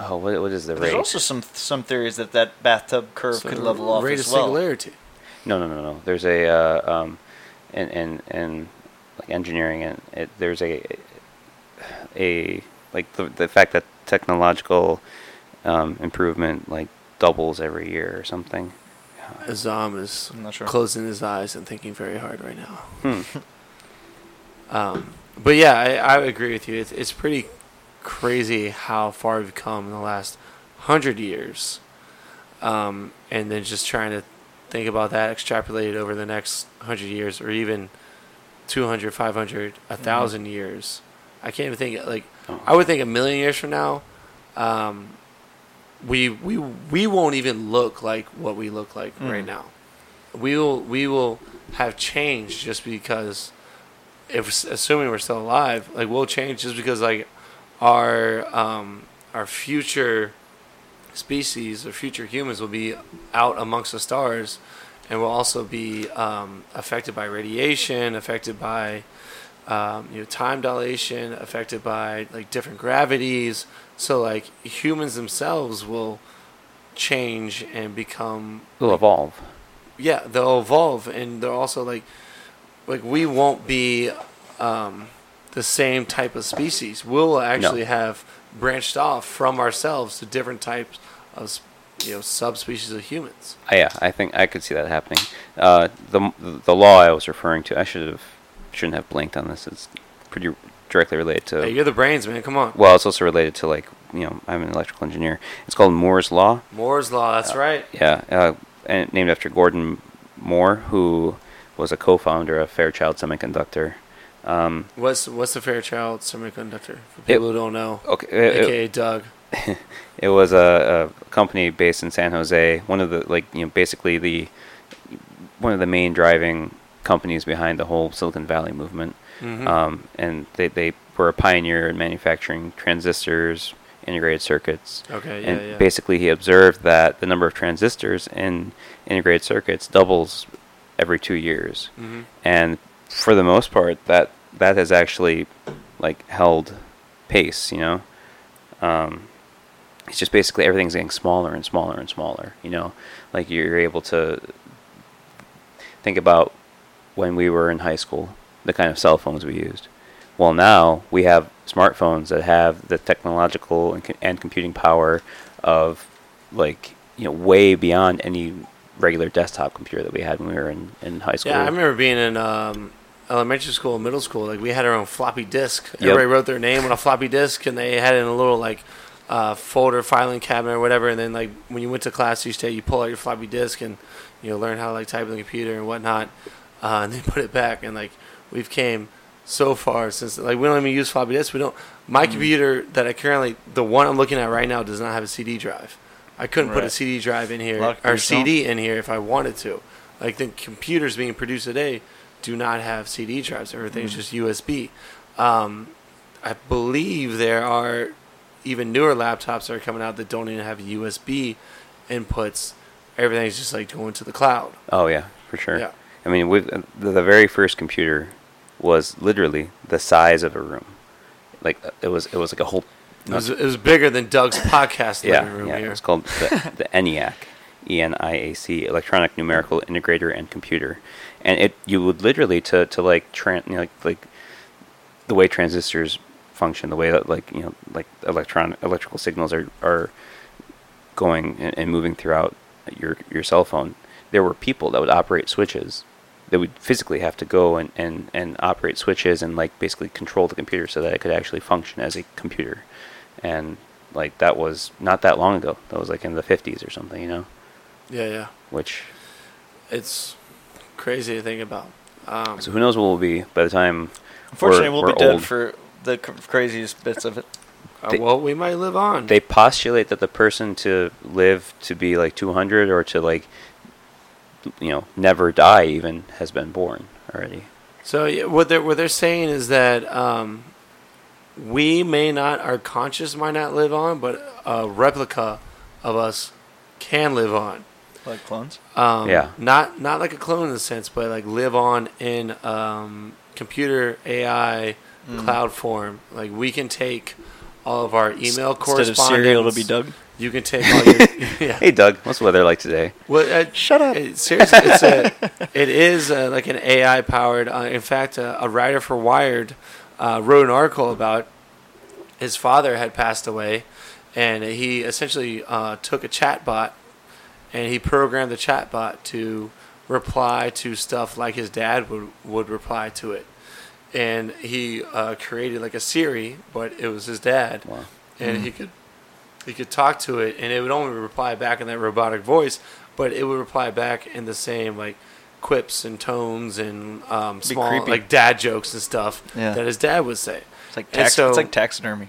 oh what what is the But There's rate? also some some theories that that bathtub curve So could level off rate as of well. singularity. No, no, no, no. There's a uh, um, in in in like engineering and it, there's a a like the the fact that technological um, improvement like doubles every year or something. Azam is not sure. closing his eyes and thinking very hard right now. Hmm. Um, but yeah, I, I agree with you. It's, it's pretty crazy how far we've come in the last hundred years, um, and then just trying to think about that extrapolated over the next hundred years, or even 200, 500, a thousand years. I can't even think like Oh. I would think a million years from now, um, we we we won't even look like what we look like right Mm. now. We will we will have changed just because if assuming we're still alive, like we'll change just because like our um, our future species or future humans will be out amongst the stars, and will also be um, affected by radiation, affected by um, you know time dilation, affected by like different gravities. So like humans themselves will change and become They'll evolve. yeah they'll evolve and they're also like like we won't be um, the same type of species we'll actually have branched off from ourselves to different types of you know subspecies of humans Uh, yeah, I think I could see that happening. Uh, the the law I was referring to, I should have shouldn't have blinked on this. It's pretty directly related to. hey you're the brains man come on well, it's also related to like you know I'm an electrical engineer. It's called Moore's law. moore's law that's right Yeah, uh, and named after Gordon Moore, who was a co-founder of Fairchild Semiconductor. Um, what's what's the fairchild semiconductor for It- people who don't know okay, it- it- aka doug It was a, a company based in San Jose. One of the like you know basically the one of the main driving companies behind the whole Silicon Valley movement. Mhm. Um, and they they were a pioneer in manufacturing transistors, integrated circuits. okay yeah and yeah basically he observed that the number of transistors in integrated circuits doubles every two years. hmm And for the most part, that that has actually like held pace. You know, um, it's just basically everything's getting smaller and smaller and smaller. You know, like you're able to think about when we were in high school, the kind of cell phones we used. Well, now we have smartphones that have the technological and, co- and computing power of like you know way beyond any regular desktop computer that we had when we were in, in high school. Yeah, I remember being in um, elementary school, and middle school. Like we had our own floppy disk. Everybody wrote their name on a floppy disk, and they had it in a little like uh, folder filing cabinet or whatever. And then like when you went to class each day, you pull out your floppy disk and you know learn how to like type on the computer and whatnot. Uh, and they put it back. And like we've came so far since like we don't even use floppy disks. We don't. My computer that I currently the one I'm looking at right now does not have a CD drive. I couldn't put a CD drive in here lot or. CD in here if I wanted to. Like the computers being produced today do not have CD drives. Everything's Mm. just USB. Um, I believe there are even newer laptops that are coming out that don't even have USB inputs. Everything's just like going to the cloud. Oh yeah, for sure. Yeah. I mean, with the, very first computer was literally the size of a room. Like it was, it was like a whole. It was, it was bigger than Doug's podcast yeah, living room yeah. here. It's called the, the ENIAC, E N I A C, Electronic Numerical Integrator and Computer, and it you would literally to to like tran you know, like like the way transistors function, the way that like you know like electron electrical signals are are going and, and moving throughout your your cell phone. there were people that would operate switches. They would physically have to go and, and, and operate switches and like basically control the computer so that it could actually function as a computer. And like that was not that long ago. That was like in the 50s or something, you know, Yeah, yeah. which It's crazy to think about. Um, so who knows what we'll be by the time Unfortunately, we're, we'll we're be dead for the c- craziest bits of it. uh, they- well, we might live on. they postulate that the person to live to be like 200 or to like you know never die even has been born already So what they're what they're saying is that um, we may not, our conscious might not live on, but a replica of us can live on. Like clones. Um, Yeah. Not not like a clone in the sense, but like live on in um, computer AI Mm. cloud form. Like we can take all of our email Instead correspondence. of Siri, it'll be Doug. You can take all your yeah. hey doug what's the weather like today Well, uh, Shut up. It, seriously, it's a, it is uh, like an AI powered. Uh, in fact, uh, a writer for Wired uh, wrote an article about his father had passed away, and he essentially uh, took a chatbot and he programmed the chatbot to reply to stuff like his dad would would reply to it, and he uh, created like a Siri, but it was his dad wow and he could he could talk to it and it would only reply back in that robotic voice but it would reply back in the same like quips and tones and um, small creepy. like dad jokes and stuff Yeah. that his dad would say It's like tax, so- it's like taxidermy.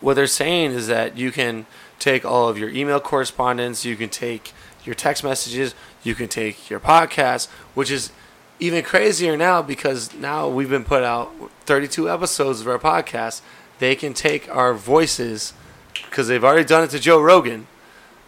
what they're saying is that you can take all of your email correspondence, you can take your text messages, you can take your podcast, which is even crazier now because now we've been put out 32 episodes of our podcast. They can take our voices because they've already done it to Joe Rogan,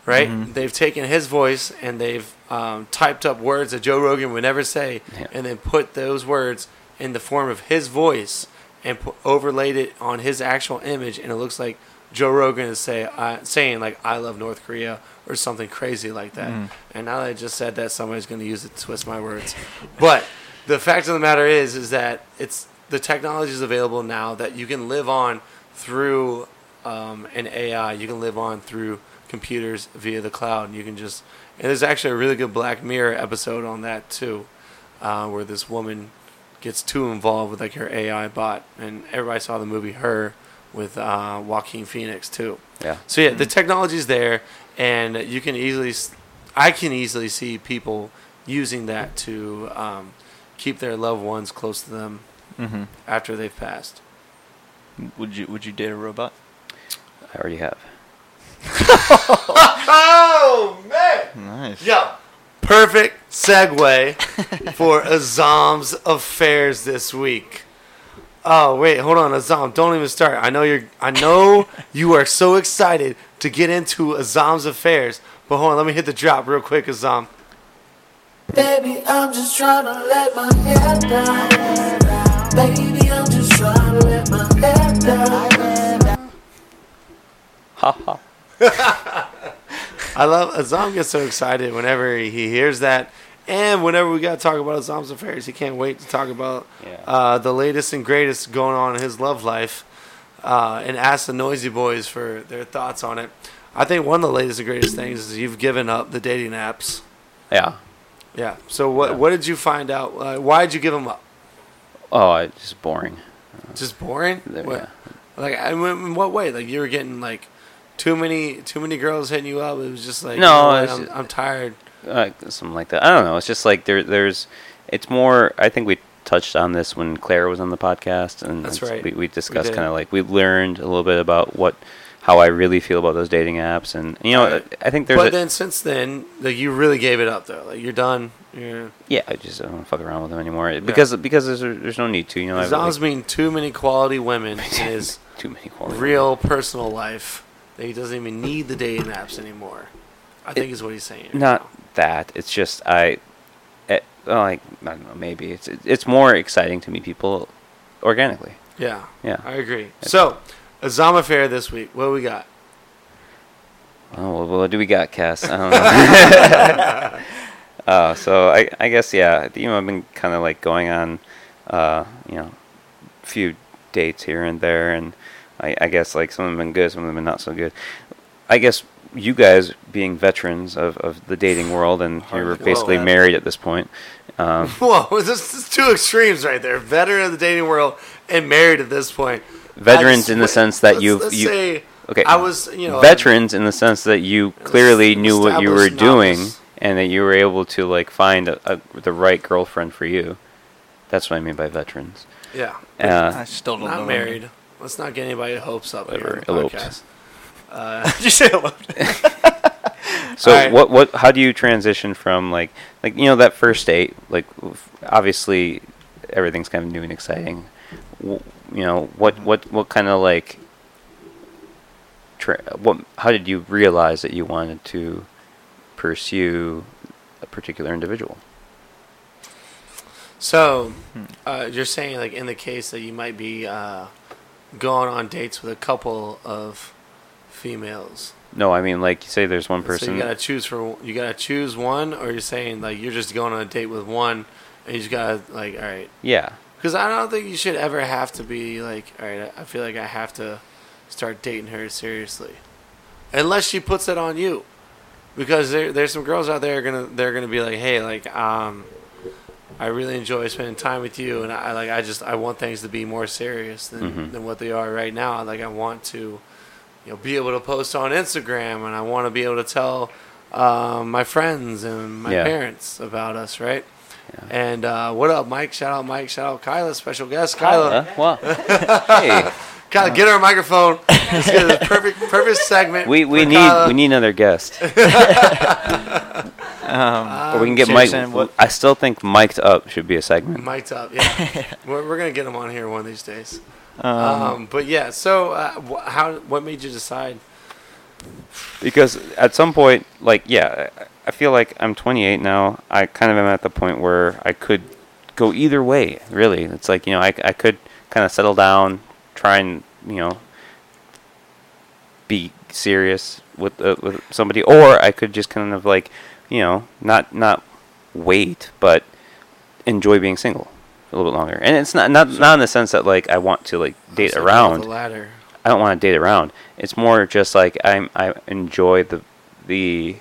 right? They've taken his voice and they've um, typed up words that Joe Rogan would never say, Yeah. and then put those words in the form of his voice and pu- overlaid it on his actual image, and it looks like Joe Rogan is say uh, saying like "I love North Korea" or something crazy like that. And now that I just said that, somebody's going to use it to twist my words. but the fact of the matter is, is that it's the technology is available now that you can live on through um, an AI. You can live on through computers via the cloud. You can just and there's actually a really good Black Mirror episode on that too, uh, where this woman gets too involved with like her AI bot, and everybody saw the movie Her with uh, Joaquin Phoenix too. yeah So yeah, the technology's there, and you can easily, I can easily see people using that to um, keep their loved ones close to them Mm-hmm. after they've passed. Would you Would you date a robot? I already have Oh man! Nice. Yo, perfect segue for Azam's affairs this week. Oh wait, hold on, Azam, don't even start. I know you're. I know you are so excited to get into Azam's affairs, but hold on, let me hit the drop real quick, Azam. Baby, I'm just trying to let my hair down. Baby, I'm just trying to let my hair down. Ha ha I love Azam gets so excited whenever he hears that, and whenever we got to talk about Azam's affairs, he can't wait to talk about Yeah. uh, the latest and greatest going on in his love life, uh, and ask the Noisy Boys for their thoughts on it. I think one of the latest and greatest things is you've given up the dating apps. yeah Yeah. So what Yeah. what did you find out? Uh, why did you give them up? oh it's just boring Just boring. There- What- yeah. Like in what way? Like you were getting like too many too many girls hitting you up. It was just like No, you know it's I'm, just- I'm tired. uh, something like that. I don't know. It's just like there, there's. It's more. I think we touched on this when Claire was on the podcast, and That's right. We, we discussed kind of like we learned a little bit about what, how I really feel about those dating apps, and you know, Right. I think there's. But a, then since then, like you really gave it up though. Like you're done. You're yeah, I just don't fuck around with them anymore because because there's there's no need to. You know, Zom's like, mean too many quality women in his too many quality. real personal life that he doesn't even need the dating apps anymore. I think is what he's saying. Not that. It's just I. It, well, like I don't know. Maybe it's it's more exciting to meet people organically. Yeah. Yeah. I agree. So, Azam affair this week. What we got? Oh, well, what do we got, Cass? I don't know. uh, so I, I guess yeah, you know, I've been kind of like going on, uh, you know, a few dates here and there, and I, I guess like some of them been good, some of them been not so good. I guess you guys being veterans of, of the dating world, and you're Whoa, basically man. married at this point. Um, Whoa, this is two extremes right there. Veteran of the dating world and married at this point. Veterans I in the just- sense that let's- you- let's you- say okay, I was, you know, veterans in the sense that you clearly knew what you were established doing, novice. and that you were able to like find a, a, the right girlfriend for you. That's what I mean by veterans. Yeah, I Uh, still don't know. not married. Let's not get anybody hopes up here. Whatever, on the eloped. Uh, Did you say hello? So Alright. what what how do you transition from like like you know that first date like obviously everything's kind of new and exciting. W- you know what what what kind of like tra- what how did you realize that you wanted to pursue a particular individual? So, Hmm. uh, you're saying like in the case that you might be uh, going on dates with a couple of females. No, I mean like you say there's one person. So you gotta choose for you gotta choose one, or you're saying like you're just going on a date with one, and you just gotta like all right. yeah. Because I don't think you should ever have to be like all right. I feel like I have to start dating her seriously, unless she puts it on you. Because there, there's some girls out there gonna they're gonna be like, hey, like um, I really enjoy spending time with you, and I like I just I want things to be more serious than Mhm. than what they are right now. Like I want to, you know, be able to post on Instagram, and I want to be able to tell um, my friends and my Yeah. parents about us, right? Yeah. And uh, what up, Mike? Shout out, Mike. Shout out, Kyla. Special guest, Kyla. Uh, well, hey, Kyla, get her a microphone. Let's get the perfect, perfect segment. we, we need Kyla. we need another guest. Um, or we can get so Mike. what- I still think mic'd up should be a segment. Mic'd up, yeah. we're, we're gonna get him on here one of these days. um, Um, but yeah, so uh, wh- how? What made you decide? because at some point like yeah I- i feel like i'm 28 now i kind of am at the point where i could go either way really it's like you know i, I could kind of settle down try and you know be serious with uh, with somebody or i could just kind of like you know not not wait but enjoy being single a little bit longer and it's not not not in the sense that like i want to like date So go around the ladder. I don't want to date around. It's more just like I'm I enjoy the the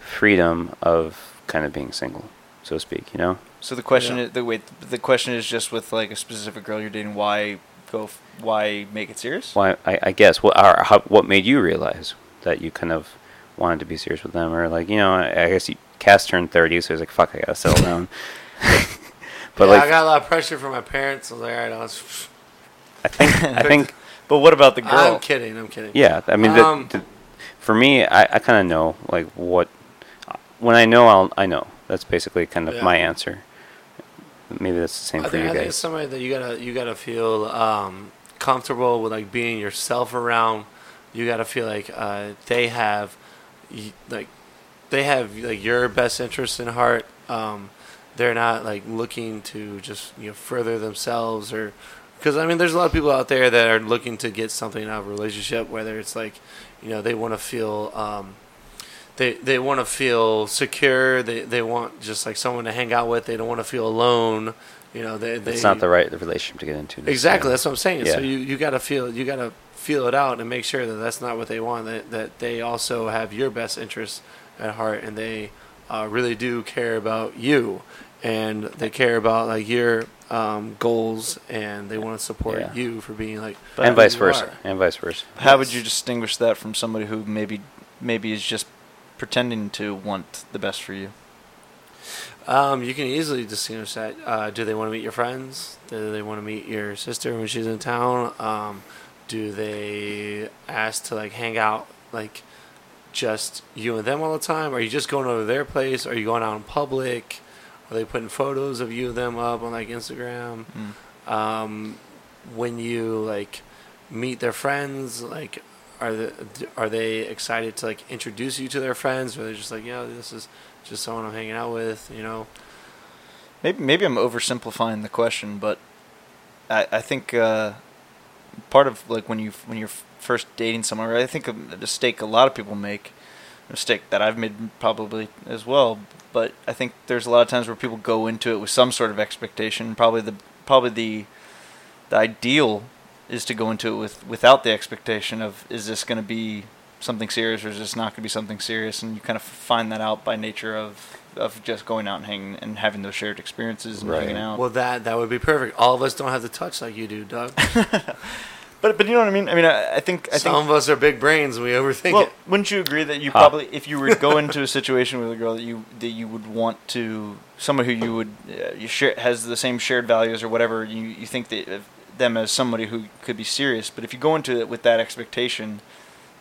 freedom of kind of being single, so to speak. You know, so the question Yeah. is the wait the question is just with like a specific girl you're dating. Why go? F- why make it serious? why I, I guess what are how, what made you realize that you kind of wanted to be serious with them, or like you know I, I guess you, Cass turned thirty, so he's like fuck, I gotta settle down. but yeah, like I got a lot of pressure from my parents. I was like, all right, I was. I think I think But what about the girl? I'm kidding. I'm kidding. Yeah, I mean, Um, the, for me, I, I kind of know like what when I know, I'll I know. That's basically kind of Yeah. my answer. Maybe that's the same I for think, you I think it's guys. somebody that you gotta you gotta feel um, comfortable with like being yourself around. You gotta feel like uh, they have like they have like your best interest in heart. Um, they're not like looking to just you know further themselves or because I mean there's a lot of people out there that are looking to get something out of a relationship whether it's like you know they want to feel um, they they want to feel secure they they want just like someone to hang out with they don't want to feel alone you know they, they It's not the right relationship to get into. Exactly, that's what I'm saying. So you, you gotta feel you gotta feel it out and make sure that that's not what they want. That that they also have your best interests at heart, and they uh, really do care about you, and they care about like your um, goals, and they want to support Yeah. you for being like and vice versa, are. and vice versa. How would you distinguish that from somebody who maybe maybe is just pretending to want the best for you? Um, you can easily distinguish that. Uh, do they want to meet your friends? Do they want to meet your sister when she's in town? Um, do they ask to like hang out like just you and them all the time? Are you just going over to their place? Are you going out in public? Are they putting photos of you and them up on like Instagram? Mm. Um, when you like meet their friends, like are they are they excited to like introduce you to their friends, or are they just like, yeah, this is just someone I'm hanging out with, you know? Maybe maybe I'm oversimplifying the question, but I I think uh, part of like when you when you're first dating someone, right, I think a mistake a lot of people make, a mistake that I've made probably as well. But I think there's a lot of times where people go into it with some sort of expectation. Probably the probably the the ideal is to go into it with without the expectation of is this going to be something serious or is this not going to be something serious, and you kind of find that out by nature of of just going out and hanging and having those shared experiences and Right. hanging out. Well, that that would be perfect. All of us don't have the touch like you do, Doug. but but you know what I mean? I mean, I, I think I Some think of us are big brains and we overthink well, it. wouldn't you agree that you Huh. probably, if you were to go into a situation with a girl that you that you would want to, someone who you would uh, you share has the same shared values or whatever, you you think that of them as somebody who could be serious, but if you go into it with that expectation,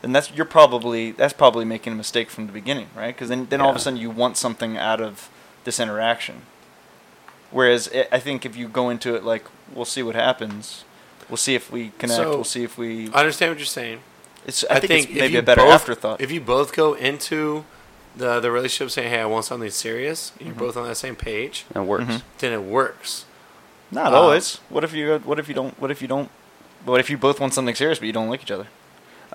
then that's you're probably that's probably making a mistake from the beginning, right? Because then then all of a sudden you want something out of this interaction. Whereas i I think if you go into it like we'll see what happens, we'll see if we connect, So, we'll see if we. I understand what you're saying. It's I, think, it's maybe a better both- afterthought. If you both go into the the relationship saying, "Hey, I want something serious," and Mm-hmm. you're both on that same page, It works. Mhm. then it works. Not Uh, always. What if you? What if you don't? What if you don't? What if you both want something serious but you don't like each other?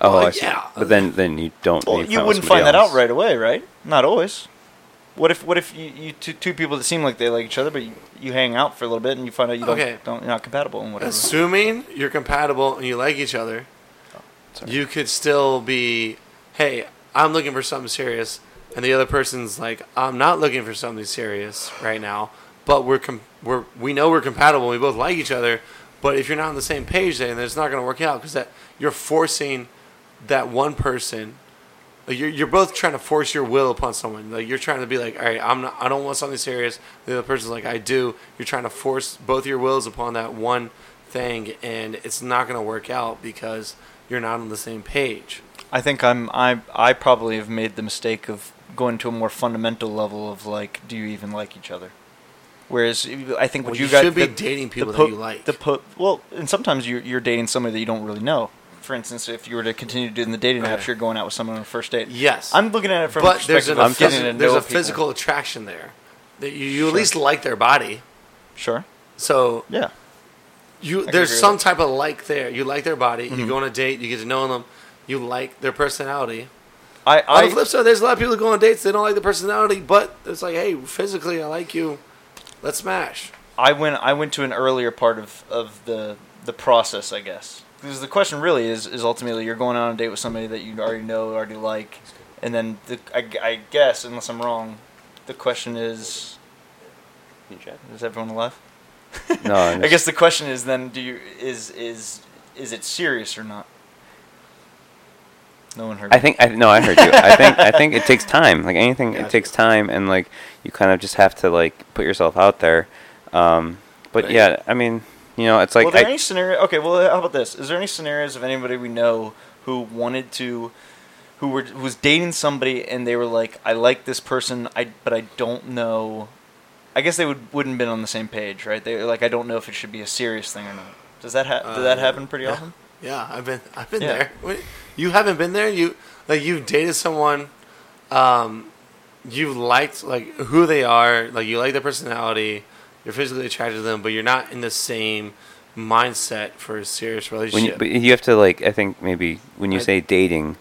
Oh, Well, I see. yeah. But then, then you don't. Well, you find wouldn't somebody find that out right away, right? Not always. What if? What if you, you two, two people that seem like they like each other, but you, you hang out for a little bit and you find out you don't, Okay. don't you're not compatible and whatever. Assuming you're compatible and you like each other, oh, Sorry. you could still be, "Hey, I'm looking for something serious," and the other person's like, "I'm not looking for something serious right now." But we're com- we're we know we're compatible. We both like each other. But if you're not on the same page, then it's not going to work out because that you're forcing that one person. like, You're, you're both trying to force your will upon someone. Like you're trying to be like, all right, I'm not. I don't want something serious. The other person's like, I do. You're trying to force both your wills upon that one thing, and it's not going to work out because you're not on the same page. I think I'm I I probably have made the mistake of going to a more fundamental level of like, do you even like each other? Whereas I think what Well, you, you guys should be the- dating the people po- that you like. The po- well, and sometimes you're you're dating somebody that you don't really know. For instance, if you were to continue doing the dating Right. apps, you're going out with someone on a first date. Yes, I'm looking at it from a but there's, perspective an, of getting phys- to there's a people. physical attraction there. That you, you at Sure. least like their body. Sure. So Yeah. you can there's some type of like there. You like their body. You Mhm. go on a date. You get to know them. You like their personality. I On the flip side, there's a lot of people who go on dates. They don't like the personality, but it's like, hey, physically, I like you. Let's smash. I went I went to an earlier part of, of the the process, I guess. Because the question really is is ultimately you're going on a date with somebody that you already know, already like, and then the, I, I guess unless I'm wrong, the question is is everyone alive? No, I'm I guess the question is then do you is is is it serious or not? No one heard. I me. think I no, I heard you. I think I think it takes time. Like anything, Gotcha. it takes time, and like you kind of just have to like put yourself out there. Um, but Right. yeah, I mean, you know, it's like well, there I, any scenario? Okay, well, how about this? Is there any scenarios of anybody we know who wanted to, who were who was dating somebody and they were like, I like this person, I but I don't know. I guess they would wouldn't been on the same page, right? They were like, I don't know if it should be a serious thing or not. Does that ha- does that Uh, happen pretty yeah. often? Yeah, I've been I've been Yeah. there. Wait, You haven't been there. You like you've dated someone. Um, you liked like who they are. Like you like their personality. You're physically attracted to them, but you're not in the same mindset for a serious when you, relationship. but you have to like I think maybe when you I- say dating,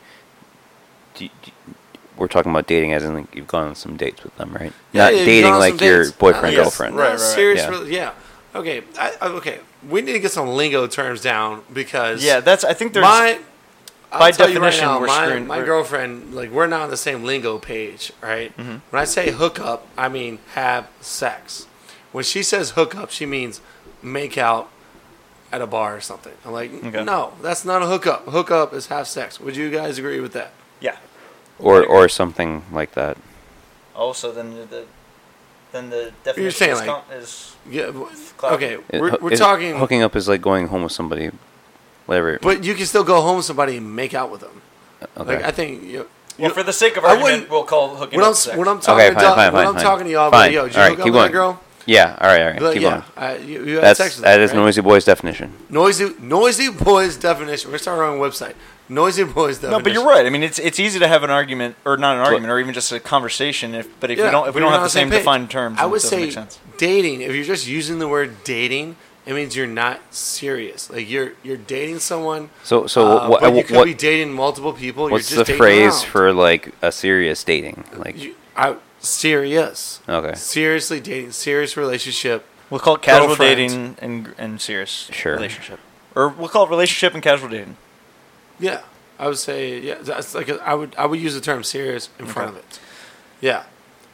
do you- do you- we're talking about dating as in like you've gone on some dates with them, right? Yeah, Not yeah, you've dating gone on like some your dates. boyfriend Not- girlfriend. not Right, right, right. serious. Yeah. rela- yeah. Okay. I, I, okay. We need to get some lingo terms down because Yeah, that's. I think there's. my I'll by tell you definition, right now, we're my, screwing- my we're- girlfriend like we're not on the same lingo page, right? Mhm. When I say hook up, I mean have sex. When she says hook up, she means make out at a bar or something. I'm like, Okay. no, that's not a hookup. Hookup is have sex. Would you guys agree with that? yeah. or or something like that. Oh, so then the, the then the definition You're saying, is, like- com- is Yeah. Cloud. Okay, we're, we're it- talking, hooking up is like going home with somebody, whatever. but you can still go home with somebody and make out with them. okay. Like I think you. well you- for the sake of I argument, we'll call hooking when I'm up sex. when I'm talking Okay, to fine, fine, when fine, I'm fine. talking to y'all, I'm Fine. like, yo, did you All right, hook up with going. that girl? Yeah. All right. All right. Be like, keep yeah, going. I, you, you That's sex with that her, is right? noisy boy's definition. Noisy, noisy boys definition. We're starting our own website. Noisy boys definition. No, but you're right. I mean, it's it's easy to have an argument, or not an argument, or even just a conversation. If but if Yeah, we don't if we don't have the same page. defined terms, I would it doesn't say make sense. dating. If you're just using the word dating, it means you're not serious. Like you're you're dating someone. So so uh, what but you could what be dating multiple people. what's you're the just dating phrase around. for like a serious dating? Like You, I, serious? okay, Seriously dating, serious relationship. We'll call it casual Girlfriend. dating and and serious Sure. relationship, or we'll call it relationship and casual dating. Yeah. I would say yeah. That's like I would I would use the term serious in front of it. Yeah,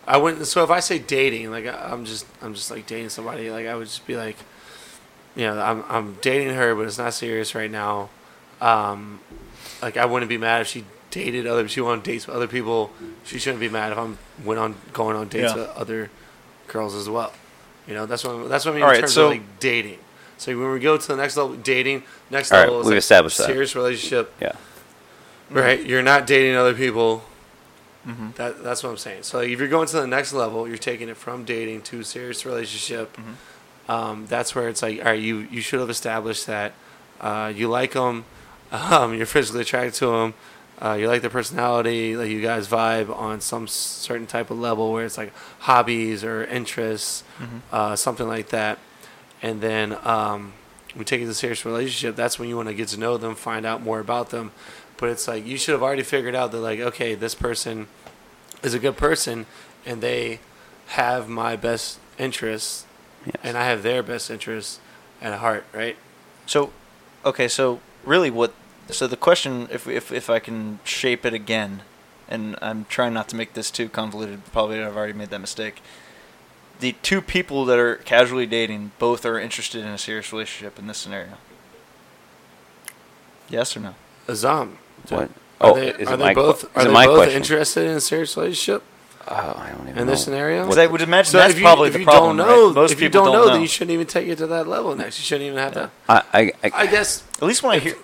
I wouldn't. So if I say dating, like I- I'm just I'm just like dating somebody. Like I would just be like, you know, I'm I'm dating her, but it's not serious right now. Um, like I wouldn't be mad if she dated other. She went on dates with other people. She shouldn't be mad if I'm went on going on dates Yeah. with other girls as well. You know, that's what that's what I mean All in right, terms so- of like dating. So when we go to the next level, dating. Next All right, level is we've like established that. serious relationship. Yeah. Right, you're not dating other people. Mm-hmm. That that's what I'm saying. So if you're going to the next level, you're taking it from dating to serious relationship. Mm-hmm. Um, that's where it's like, all right, you you should have established that uh, you like them, um, you're physically attracted to them, uh, you like their personality, like you guys vibe on some certain type of level where it's like hobbies or interests, Mm-hmm. uh, something like that, and then um, we take it to a serious relationship. That's when you want to get to know them, find out more about them. But it's like you should have already figured out that like, okay, this person is a good person, and they have my best interests, Yes. and I have their best interests at heart, right? So, okay, so really, what? So the question, if if if I can shape it again, and I'm trying not to make this too convoluted. Probably I've already made that mistake. The two people that are casually dating both are interested in a serious relationship in this scenario. Yes or no? Azam. What? Are Oh, they, is are it they my que- both is are they my both question? interested in a serious relationship Oh, I don't even know. in know. this scenario? Because I would imagine So that's if you, probably if the you problem. don't know, right? Most if you people don't, don't know, then you shouldn't even take it to that level next. You shouldn't even have that. I, I, I, I guess At least when I hear,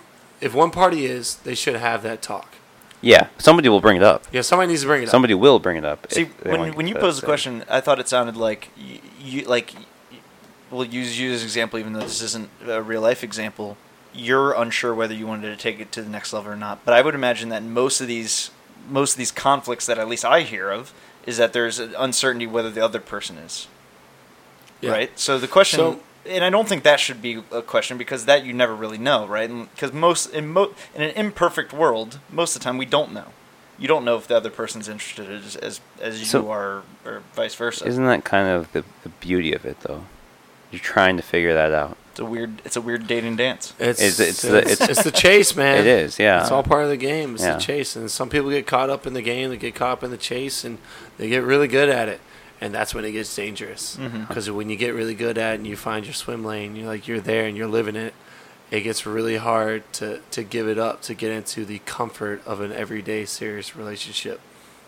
if one party is, they should have that talk. yeah, somebody will bring it up. Yeah, somebody needs to bring it up. Somebody will bring it up. See, when, when you to posed the question, I thought it sounded like you, you like. We'll use you as an example, even though this isn't a real life example. You're unsure whether you wanted to take it to the next level or not. But I would imagine that most of these, most of these conflicts that at least I hear of, is that there's an uncertainty whether the other person is. Yeah. Right. So the question, So- and I don't think that should be a question because that you never really know, right? Because most in mo- in an imperfect world, most of the time we don't know. You don't know if the other person's interested as as, as you So- are, or vice versa. Isn't that kind of the, the beauty of it, though? You're trying to figure that out. It's a weird. It's a weird dating dance. It's It's- it's, it's the- it's, it's- the chase, man. It is, yeah. It's all part of the game. It's Yeah. the chase, and some people get caught up in the game. They get caught up in the chase, and they get really good at it. And that's when it gets dangerous. Mm-hmm. Because when you get really good at it and you find your swim lane, you're like you're there and you're living it. It gets really hard to to give it up to get into the comfort of an everyday serious relationship.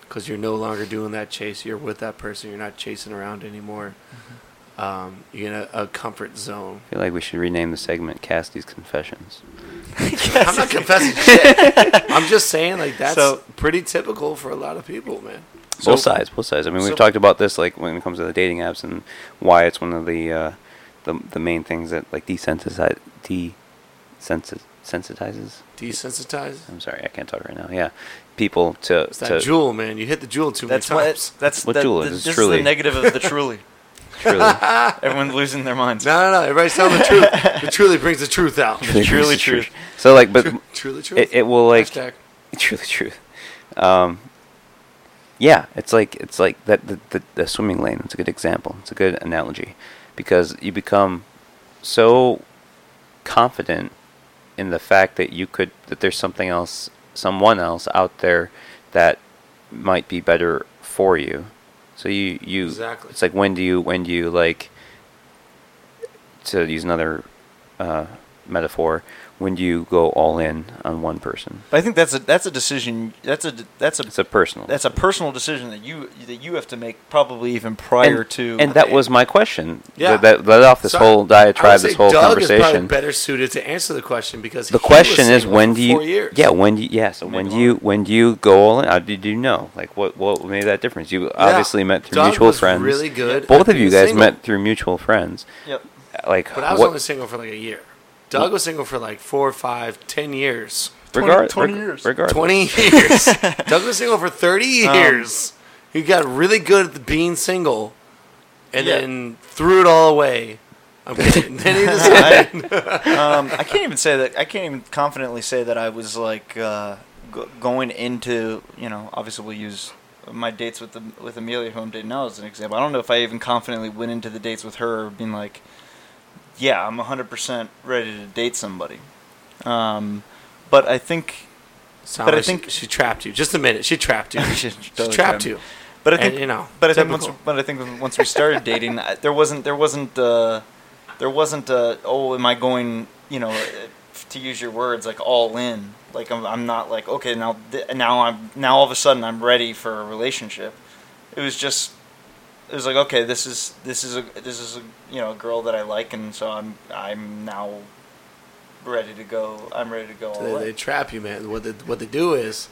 Because you're no longer doing that chase. You're with that person. You're not chasing around anymore. Mm-hmm. Um, you're in a, a comfort zone. I feel like we should rename the segment Cassidy's Confessions. I'm not confessing shit. I'm just saying, like that's So- pretty typical for a lot of people, man. Both sides, both sides. I mean, so- we've talked about this like when it comes to the dating apps and why it's one of the uh, the the main things that like desensitize desensitizes. Desensitized. I'm sorry, I can't talk right now. Yeah, people to It's that to Juul, man. You hit the Juul too much. That's many what. times. That's What that, Juul is it? This Truly. is the negative of the truly. truly, Everyone's losing their minds. No, no, no. Everybody's telling the truth. It truly brings the truth out. truly, Truly truth. truth. So like, but truly truth. it, it will like Hashtag. truly truth. Um, yeah, it's like it's like that the, the the swimming lane. It's a good example. It's a good analogy because you become so confident in the fact that you could that there's something else, someone else out there that might be better for you. So you you Exactly. it's like when do you when do you like to use another uh, metaphor when do you go all in on one person? But I think that's a that's a decision. That's a that's a It's a personal. that's a personal decision that you that you have to make probably even prior and, to. and that was my question. Yeah. That, that led off this So, whole I diatribe, say this whole Doug is conversation. better suited to answer the question because The he was question is when do you? Four years. Yeah, when do you? Yeah, so when do you? When do you go all in? How did you know? Like what? What made that difference? You obviously met through Doug mutual was friends. really good Both of you guys single. met through mutual friends. Yep. Like But I was what? only single for like a year. Doug was single for like four, five, ten years. regard, 20 reg- years. Regardless. 20 years. Doug was single for 30 Um, years. he got really good at being single and Yeah. then threw it all away. I'm kidding. then he decided. um, I can't even say that. I can't even confidently say that I was like uh, go- going into. You know, obviously we'll use my dates with the, with Amelia, who I'm dating now, as an example. I don't know if I even confidently went into the dates with her, being like, "Yeah, I'm 100 percent ready to date somebody." Um, but I think Sound But I think- she, she trapped you. Just a minute. She trapped you. She she totally trapped you. But I And, think you know, But I think once, but I think once we started dating, I- there wasn't there wasn't uh, there wasn't uh, oh, am I going you know to use your words like all in? Like I'm, I'm not like okay now th- now I'm now all of a sudden I'm ready for a relationship. It was just it was like okay this is this is a this is a you know a girl that I like and so I'm I'm now ready to go. I'm ready to go all They, they trap you, man. What they what they do is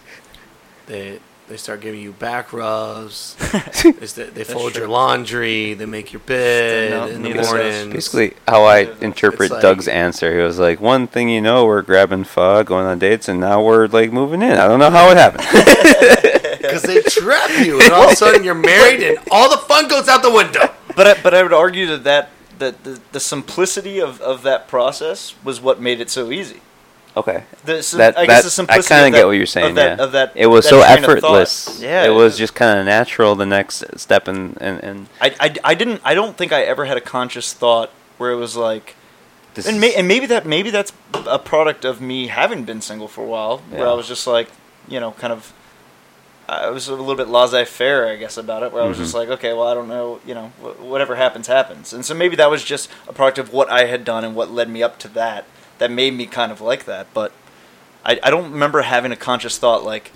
they they start giving you back rubs. they, they fold true. your laundry. They make your bed No, in the morning. Basically, how I interpret like- Doug's answer, he was like, "One thing you know, we're grabbing pho, going on dates, and now we're like moving in. I don't know how it happened." because they trap you, and all of a sudden you're married, and all the fun goes out the window. But I, but I would argue that that, that the, the simplicity of, of that process was what made it so easy. Okay, The, sim- that, I guess that the I simplicity kind of get what you're saying. Of that, yeah, of that it was that so train of thought. effortless. Yeah, it was just kind of natural. The next step, and and, and I, I, I didn't. I don't think I ever had a conscious thought where it was like, this and, may, and maybe that maybe that's a product of me having been single for a while, where I was just like, you know, kind of. I was a little bit laissez-faire, I guess, about it. Where I was Mm-hmm. just like, okay, well, I don't know, you know, wh- whatever happens, happens. And so maybe that was just a product of what I had done and what led me up to that. That made me kind of like that. But I, I don't remember having a conscious thought like,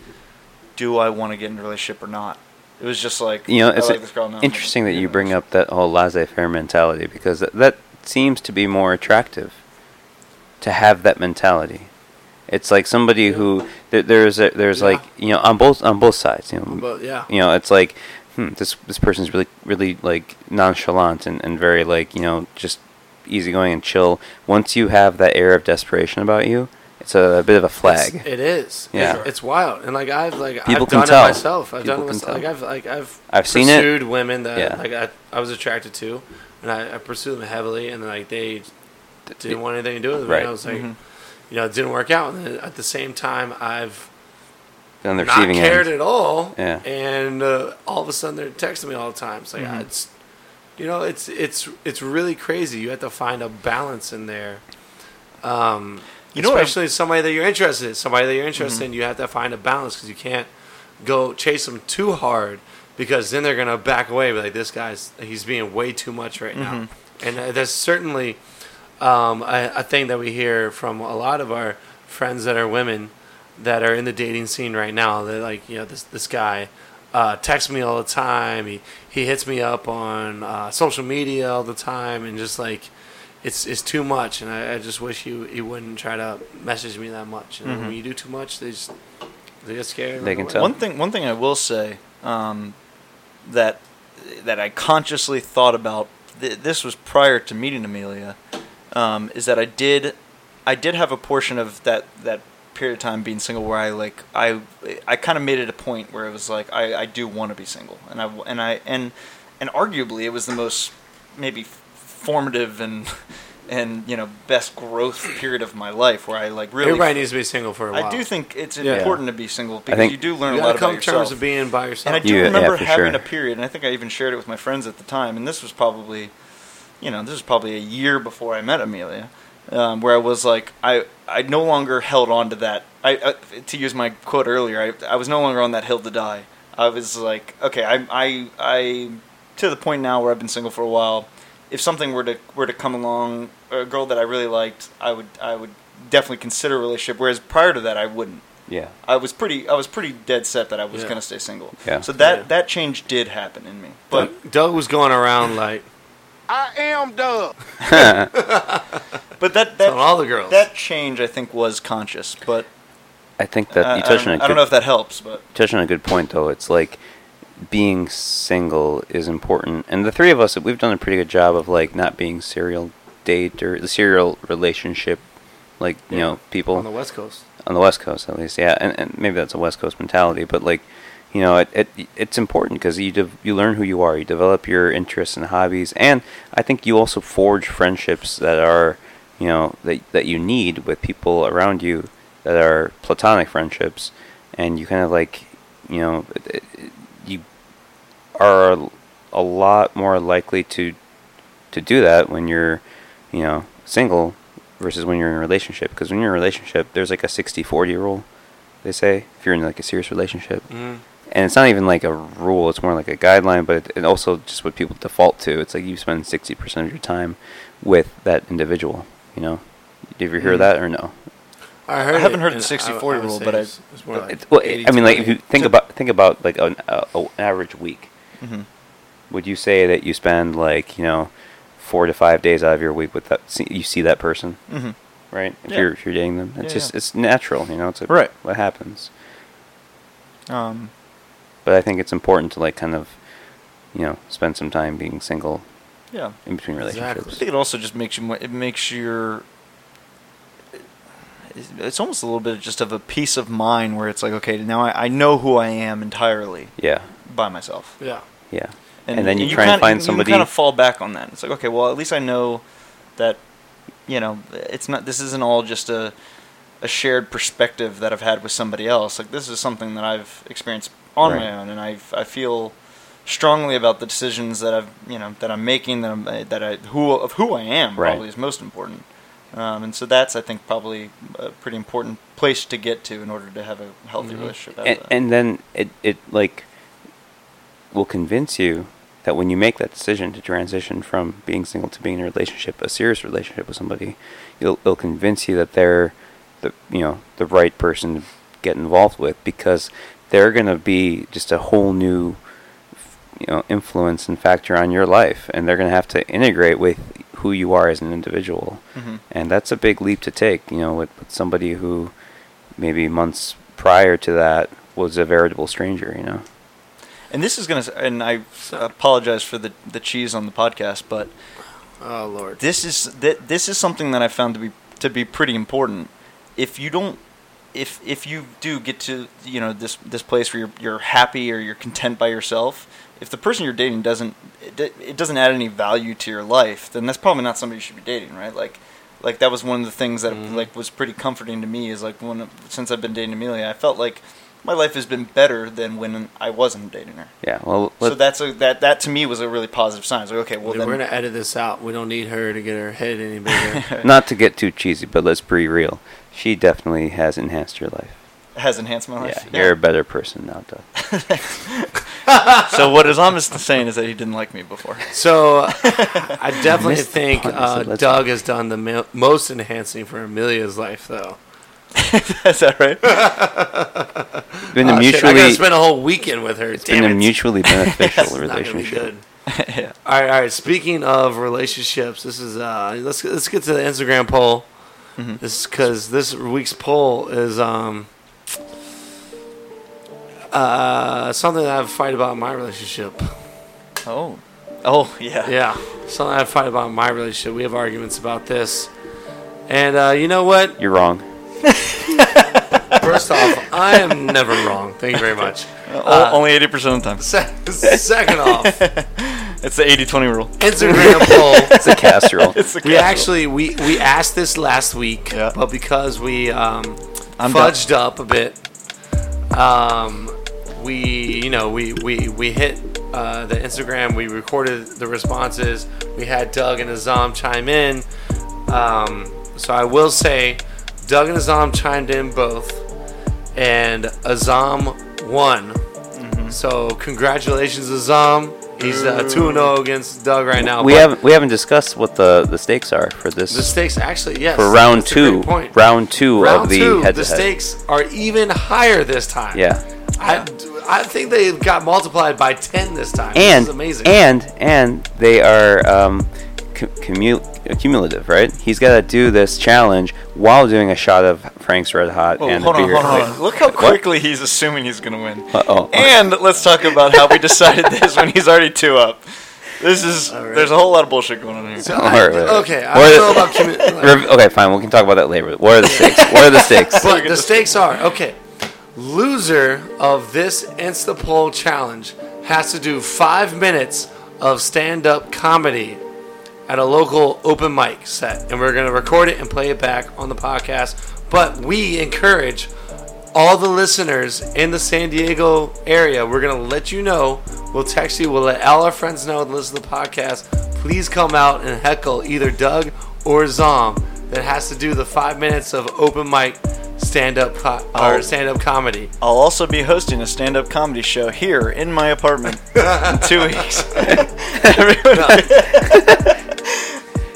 do I want to get in a relationship or not? It was just like, you know, I it's like this girl now. interesting that you bring up that whole laissez-faire mentality because that, that seems to be more attractive to have that mentality. It's like somebody who there, there's a, there's Yeah. like you know on both on both sides. You know, But yeah, you know, it's like hmm, this this person's really really like nonchalant and, and very like you know just easygoing and chill. Once you have that air of desperation about you, it's a, a bit of a flag. It's, it is. Yeah. It's, it's wild, and like I've like People I've can done tell. it myself. I've People done it can myself. Like. I've like I've I've seen it. pursued women that Yeah. like I, I was attracted to, and I, I pursued them heavily, and then like they didn't want anything to do with me. Right. And I was like, Mhm. you know, it didn't work out. And then at the same time, I've on the not receiving cared end. at all. Yeah. And uh, all of a sudden, they're texting me all the time. It's like Mhm. it's, you know, it's it's it's really crazy. You have to find a balance in there. Um, You know especially somebody that you're interested in. Somebody that you're interested Mm-hmm. in, you have to find a balance because you can't go chase them too hard because then they're gonna back away. Be like, this guy's he's being way too much right now. Mm-hmm. And uh, that's certainly um, a, a thing that we hear from a lot of our friends that are women that are in the dating scene right now. They're like, you know, this this guy uh, texts me all the time. He he hits me up on uh, social media all the time, and just like it's it's too much. And I, I just wish he he wouldn't try to message me that much. And when you do too much, they just they get scared. They can tell. One thing, one thing I will say um, that that I consciously thought about. Th- this was prior to meeting Amelia. Um, is that I did, I did have a portion of that that period of time being single where I like I I kind of made it a point where it was like I, I do want to be single and I and I and and arguably it was the most maybe formative and and you know best growth period of my life where I like really Everybody needs to be single for a while. I do think it's Yeah. important to be single because you do learn you a lot gotta come about to terms of being by yourself. and I do You- remember for having sure. a period, and I think I even shared it with my friends at the time. And this was probably, you know, this was probably a year before I met Amelia, um, where I was like, I I no longer held on to that. I, I to use my quote earlier, I I was no longer on that hill to die. I was like, okay, I I I to the point now where I've been single for a while. If something were to were to come along, a girl that I really liked, I would I would definitely consider a relationship. Whereas prior to that, I wouldn't. Yeah. I was pretty I was pretty dead set that I was Yeah. gonna stay single. Yeah. So that Yeah. that change did happen in me. But Doug, Doug was going around like I am Doug. but that telling all the girls. that change I think was conscious. But I think that you I, touched on a I good, don't know if that helps, but touched on a good point though. It's like being single is important, and the three of us we've done a pretty good job of like not being serial date or the serial relationship, like you know people on the West Coast. on the West Coast at least. Yeah, and, and maybe that's a West Coast mentality, but like, you know, it, it it's important because you dev- you learn who you are, you develop your interests and hobbies, and I think you also forge friendships that are, you know, that that you need with people around you that are platonic friendships, and you kind of like, you know, it, it, you are a, lot more likely to to do that when you're, you know, single versus when you're in a relationship. Because when you're in a relationship, there's like a 60-40 rule. They say if you're in like a serious relationship, Mhm. And it's not even like a rule; it's more like a guideline. But it, it also just what people default to. It's like you spend sixty percent of your time with that individual. You know, did you hear Mhm. that or no? I heard. I haven't it, heard the and 60-40 rule, say but I- it's, it's more like It's, well, I mean, like if you think about think about like an, a, a, an average week, hmm would you say that you spend like you know four to five days out of your week with that? See, you see that person, hmm right? If Yeah. you're if you're dating them, it's Yeah, just yeah. it's natural, you know. It's a, Right. what happens. Um, But I think it's important to like kind of, you know, spend some time being single yeah. in between Exactly. I relationships. think it also just makes you. mo- It makes your. it's- It's almost a little bit just of a peace of mind where it's like, okay, now I, I know who I am entirely Yeah, by myself. Yeah. yeah. And, then you, try kinda, and find somebody. You kind of fall back on that. It's like, okay, well, at least I know that, you know, it's not. This isn't all just a, a shared perspective that I've had with somebody else. Like this is something that I've experienced on Right. my own, and I I feel strongly about the decisions that I've you know that I'm making that I'm that I who of who I am Right. probably is most important. Um, and so that's I think probably a pretty important place to get to in order to have a healthy Mhm. relationship. and, and then it, it like will convince you that when you make that decision to transition from being single to being in a relationship, a serious relationship with somebody, it'll, it'll convince you that they're the you know the right person to get involved with because they're gonna be just a whole new you know influence and factor on your life, and they're gonna have to integrate with who you are as an individual, Mhm. and that's a big leap to take. You know, with, with somebody who maybe months prior to that was a veritable stranger. You know. And this is gonna, and I apologize for the the cheese on the podcast, but Oh lord. this is th- this is something that I found to be to be pretty important. If you don't, if if you do get to you know this this place where you're you're happy or you're content by yourself, if the person you're dating doesn't it, it doesn't add any value to your life, then that's probably not somebody you should be dating, right? Like. Like that was one of the things that Mhm. like was pretty comforting to me. Is like when since I've been dating Amelia, I felt like my life has been better than when I wasn't dating her. Yeah. Well, So that's a that that to me was a really positive sign. It's like okay, well Dude, then we're gonna edit this out. We don't need her to get her head any bigger. not to get too cheesy, but let's be real. She definitely has enhanced your life. has enhanced my life. Yeah, you're a better person now, Doug. so what Islam is saying is that he didn't like me before. so I definitely missed the think part. I uh, said, let's- Doug has done the mo- most enhancing for Amelia's life, though. is that right? It's been Oh, a shit, I gotta mutually, spend a whole weekend with her. it's Damn been a it. mutually beneficial It's not gonna be relationship. good. yeah. All right, all right. Speaking of relationships, this is uh, let's let's get to the Instagram poll. Mhm. This because this week's poll is um uh something that I have fight about in my relationship. Oh. Oh yeah. Yeah, something I have fight about in my relationship. We have arguments about this, and uh, you know what? You're wrong. First off, I am never wrong. Thank you very much. O- only eighty percent of the time. Se- second off, It's the 80-20 rule. Instagram poll. It's a casserole. It's the We actually we we asked this last week, Yeah. but because we um, I'm fudged up a bit, um, we you know we we we hit uh, the Instagram. We recorded the responses. We had Doug and Azam chime in. Um, so I will say, Doug and Azam chimed in both, and Azam won. Mm-hmm. So congratulations, Azam. He's uh, 2 0 against Doug right now. we but haven't we haven't discussed what the, the stakes are for this The stakes actually, yes. for round that's a great two. point. Round two Round of the head the stakes are even higher this time. Yeah. I, I think they got multiplied by 10 this time. And this is amazing. and and they are um, cu- commu- cumulative, right? He's got to do this challenge while doing a shot of Frank's Red Hot Oh, and hold the beer. on, hold on. Look how quickly he's assuming he's going to win. Uh-oh. And let's talk about how we decided this when he's already two up. This is right. there's a whole lot of bullshit going on here. So All I- right, right, right. okay, I don't are know about commu- like, okay, fine. We can talk about that later. What are the stakes? what are the stakes? But the stakes are okay. Loser of this Insta poll challenge has to do five minutes of stand up comedy at a local open mic set. And we're going to record it and play it back on the podcast. But we encourage all the listeners in the San Diego area, we're going to let you know. We'll text you. We'll let all our friends know that listen to the podcast. Please come out and heckle either Doug or Zom that has to do the five minutes of open mic stand up co- or stand up comedy. I'll also be hosting a stand-up comedy show here in my apartment in two weeks. Everyone-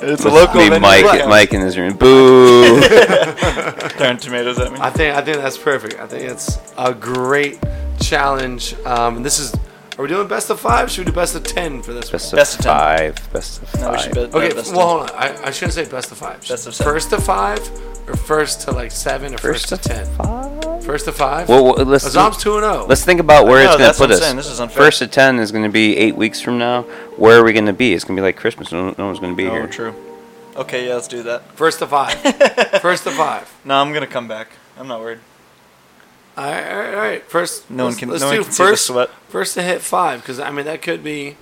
it's a local Be venue. Mike, Right. Mike in his room. Boo! Throwing tomatoes at me. I think I think that's perfect. I think it's a great challenge. Um, and this is. Are we doing best of five? Should we do best of ten for this? Best one? of Best of ten. five. Best of No, we five. should bet- Okay, best well, of- hold on. I, I shouldn't say best of five. Best of seven. First to five, or first to like seven, or first, First to to ten. five. First to five. Well, well, let's Azam's two and oh. zero. let's think about where know, it's going to put what I'm us. saying, this is unfair. First to ten is going to be eight weeks from now. Where are we going to be? It's going to be like Christmas. No, no one's going to be Oh, here. true. Okay, yeah, let's do that. First to five. first to five. No, I'm gonna come back. I'm not worried. All right, all right, all right. First, No one can. let's no do one can see the first. sweat. First to hit five, because I mean that could be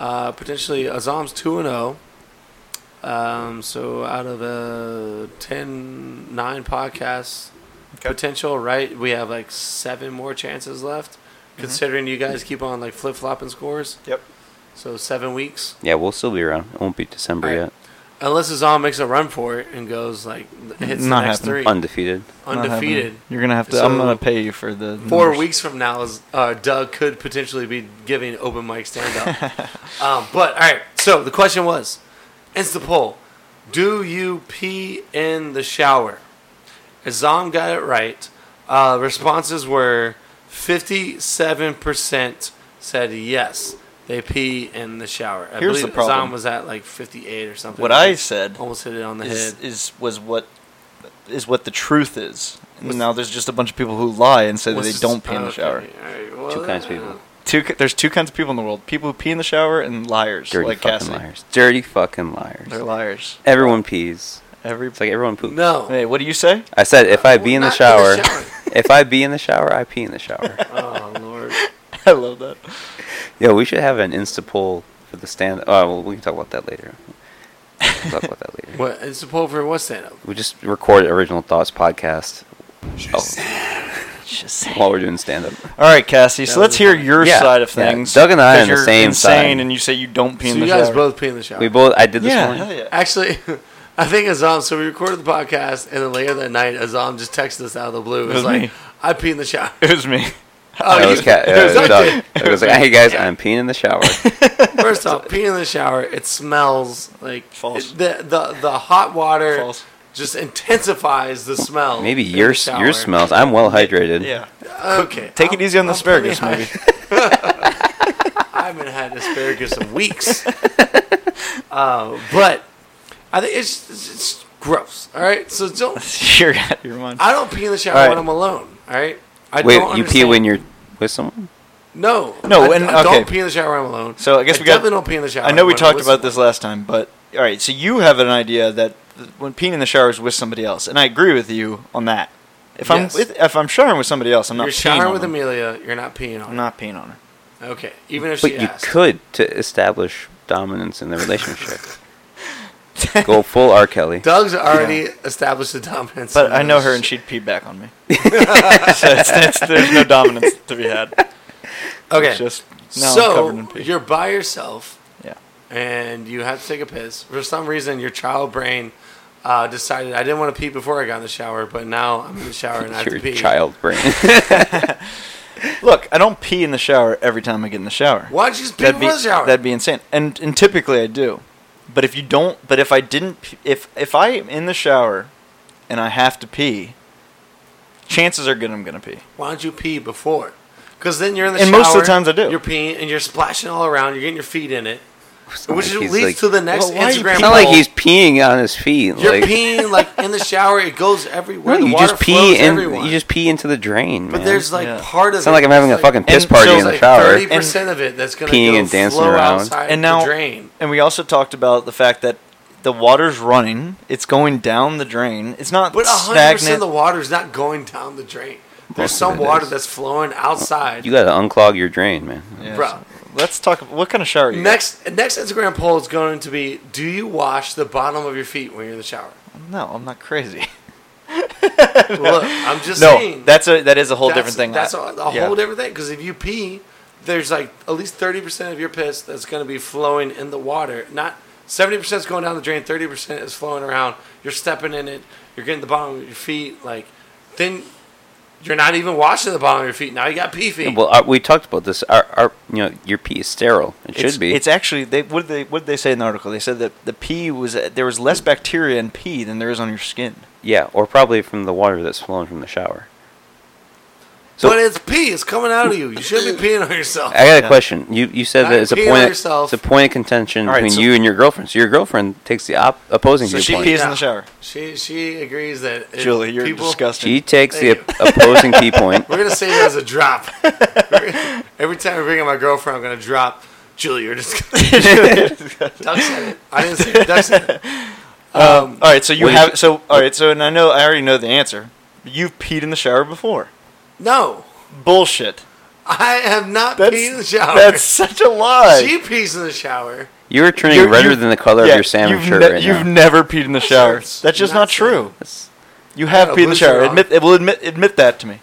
uh, potentially Azam's two and zero. Um, so out of a 10, 9 podcasts Okay. potential, right? We have like seven more chances left, considering you guys keep on like flip flopping scores. Yep. So seven weeks, Yeah, we'll still be around. It won't be December Alright. yet. unless Azam makes a run for it and goes like hits Not the next happening. three, Undefeated. Undefeated. You're gonna have to. So- I'm gonna pay you for the Four numbers. weeks from now, is, uh, Doug could potentially be giving open mic stand up. um, but all right, so the question was, Insta poll: Do you pee in the shower? Azam got it right. Uh, responses were fifty-seven percent said yes, they pee in the shower. I Here's believe the problem. Azam was at like fifty-eight or something. What I said almost hit it on the is, head. is was what is what the truth is. What's- now there's just a bunch of people who lie and say that they don't pee in the shower. all right, well, Two kinds of people. Two, there's two kinds of people in the world: people who pee in the shower and liars, Dirty like fucking Cassie. liars. Dirty fucking liars. They're liars. Everyone pees. Every. It's like everyone poops. No. Hey, what do you say? I said if I be in the Not shower, shower. if I be in the shower, I pee in the shower. Oh lord. I love that. Yeah, we should have an Insta poll for the stand. Oh, well, we can talk about that later. We'll talk about that later. What? It's a poll for what stand up? We just record Original Thoughts podcast oh. while we're doing stand up. All right, Cassie. So let's hear your Yeah, side of yeah. things. Doug and I 'cause on the you're same insane, side. and you say you don't pee So in the you guys shower. both pee in the shower. We both. I did this yeah, morning. hell yeah. Actually, I think Azam. So we recorded the podcast, and then later that night, Azam just texted us out of the blue. It was was like, me. "I pee in the shower." It was me. Oh, That you- was cat. it was Uh, Doug. Doug. Doug was like, "Hey guys, I'm peeing in the shower." First off, peeing in the shower. It smells like False. the the the hot water False. just intensifies the smell. Maybe your your smells. I'm well hydrated. Yeah. Okay, Take it I'm- easy on the I'm plenty asparagus, maybe. I haven't had asparagus in weeks. uh, but I think it's, it's, it's gross. All right, so don't. You're out of your mind. I don't pee in the shower All right. when I'm alone. All right. I Wait, don't you pee understand- when you're with someone? No, No, I, and- I okay. don't pee in the shower when I'm alone. So I guess we got- definitely don't pee in the shower. I know we when I'm talked with about this last time, but all right. So you have an idea that th- when peeing in the shower is with somebody else, and I agree with you on that. If Yes. I'm with, if I'm showering with somebody else, I'm not You're peeing showering on with them. Amelia. You're not peeing on I'm her. not peeing on her. Okay, even if But she you asked. could to establish dominance in the relationship. Go full R. Kelly. Doug's already established the dominance. But I know her, and she'd pee back on me. so it's, it's, there's no dominance to be had. Okay, It's just now I'm covered in so pee. you're by yourself. Yeah. And you have to take a piss. For some reason, your child brain uh, decided I didn't want to pee before I got in the shower, but now I'm in the shower and I have to pee. child brain. Look, I don't pee in the shower every time I get in the shower. Why don't you just pee That'd be the shower? that'd be insane. And and typically I do, but if you don't, but if I didn't, if if I am in the shower, and I have to pee, chances are good I'm gonna pee. Why don't you pee before? Because then you're in the And shower. most of the times I do. You're peeing and you're splashing all around. You're getting your feet in it, which like leads like- to the next Well, why are you Instagram. It's not like he's peeing on his feet. You're like, peeing like in the shower. It goes everywhere. No, the you water just pee flows in. everywhere. You just pee into the drain, But man. there's like Yeah. part of It's not it. like I'm having a that's fucking piss party so in the like shower. Thirty percent of it that's gonna Peeing go and dancing flow around. outside And the now- drain. And we also talked about the fact that the water's running. It's going down the drain. It's not But hundred percent stagnant. of the water is not going down the drain. There's Most some water is. that's flowing outside. You gotta unclog your drain, man. Yeah, Bro. Let's talk. What kind of shower you? Next next Instagram poll is going to be: Do you wash the bottom of your feet when you're in the shower? No, I'm not crazy. Look, I'm just no, saying. that's a that is a whole different thing. That's a yeah. whole different thing. Because if you pee, there's like at least thirty percent of your piss that's going to be flowing in the water. Not seventy percent is going down the drain. Thirty percent is flowing around. You're stepping in it. You're getting the bottom of your feet. Like then you're not even washing the bottom of your feet. Now you got pee feet. Well, uh, we talked about this. Our, our, you know, your pee is sterile. It It's, should be. It's actually they what did they what did they say in the article? They said that the pee was there was less bacteria in pee than there is on your skin. yeah, or probably from the water that's flowing from the shower. So- but it's pee. It's coming out of you. You shouldn't be peeing on yourself. I got a question. You you said Now that it's a you're peeing on point. Of, yourself. it's a point of contention All right, between so- you and your girlfriend. So your girlfriend takes the op- opposing So she viewpoint. pees in the shower. She she agrees that if Julie, you're people, disgusting. She takes the Thank opposing pee point. We're gonna say that as a drop. Every time I bring up my girlfriend, I'm gonna drop. Julie, you're disgusting. Doug said it. I didn't say it. Doug said it. Um, all right, so you have so all right, so and I know I already know the answer. You've peed in the shower before. No, Bullshit. I have not That's peed in the shower. that's such a lie. she pees in the shower. You are turning You're- redder you've- than the color of your salmon you've shirt ne- right You've now. never peed in the shower. shirt's That's just not not true. That's- You have Yeah, peed in the shower. Admit it will admit admit that to me.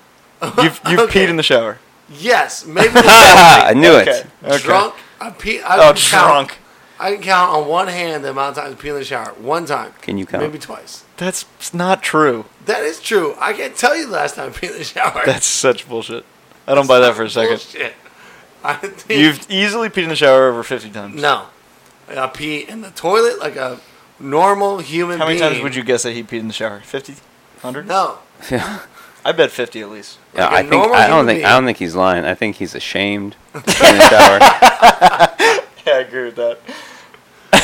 You've you've Okay. peed in the shower. Yes, maybe I knew Okay. it. Okay. drunk. I pee. I Oh, can count- drunk. I can count on one hand the amount of times I pee in the shower. One time. Can you count? Maybe twice. That's not true. That is true. I can't tell you the last time I peed in the shower. That's such bullshit. I don't buy that for a second. Bullshit. I think, You've easily peed in the shower over 50 times. no. I pee in the toilet like a normal human How many being. times would you guess that he peed in the shower? 50? 100? No. Yeah, I bet 50 at least. Yeah, Like a I think I don't think being. I don't think he's lying. I think he's ashamed in the shower. Yeah, I agree with that.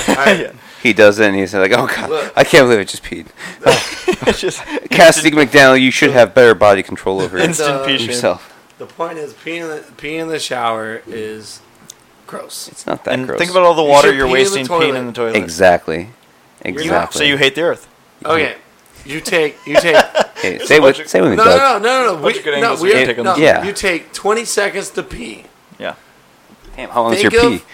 Alright. yeah. He does it and he's like, "Oh God, Look. I can't believe I just peed." It's just Cassidy McDaniel, you should have better body control over instant uh, pee yourself. The point is, peeing in the, peeing in the shower is gross. It's not that And gross. think about all the water should you're pee wasting peeing in the toilet. exactly, exactly. So you hate the earth. Okay, you take you take Hey, say bunch with of- say with me, no no no no no. Bunch We, of good no, angles we we are, take on no. Yeah. You take twenty seconds to pee. Yeah. Damn, how long is your of- pee?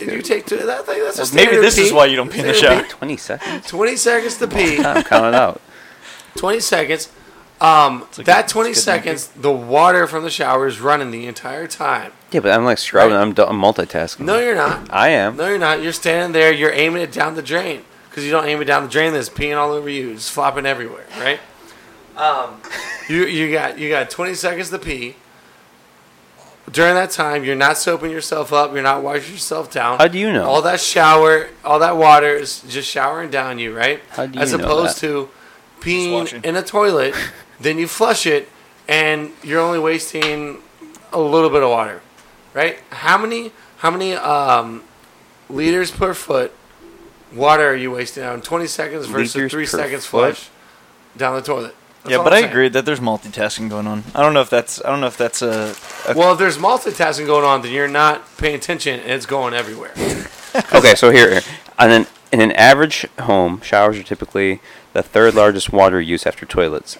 You take two, that thing. That's a Maybe standard this is why you don't pee in the shower. Twenty seconds. Twenty seconds to pee. I'm counting out. Twenty seconds. Um, like that a- twenty it's good name. seconds, the water from the shower is running the entire time. Yeah, but I'm like scrubbing. Right. I'm, du- I'm multitasking. No, you're not. I am. No, you're not. You're standing there. You're aiming it down the drain because you don't aim it down the drain. That's peeing all over you. It's flopping everywhere, right? Um, you you got you got 20 seconds to pee. During that time, you're not soaping yourself up. You're not washing yourself down. How do you know? All that shower, all that water is just showering down you, right? How do you As know opposed that? to peeing in a toilet, then you flush it, and you're only wasting a little bit of water, right? How many how many um, liters per foot water are you wasting out in 20 seconds versus Liters three per seconds foot? flush down the toilet? That's Yeah, but I'm I saying. agree that there's multitasking going on. I don't know if that's I don't know if that's a, a Well, if there's multitasking going on, then you're not paying attention, and it's going everywhere. okay, so here, on an, in an average home, showers are typically the third largest water use after toilets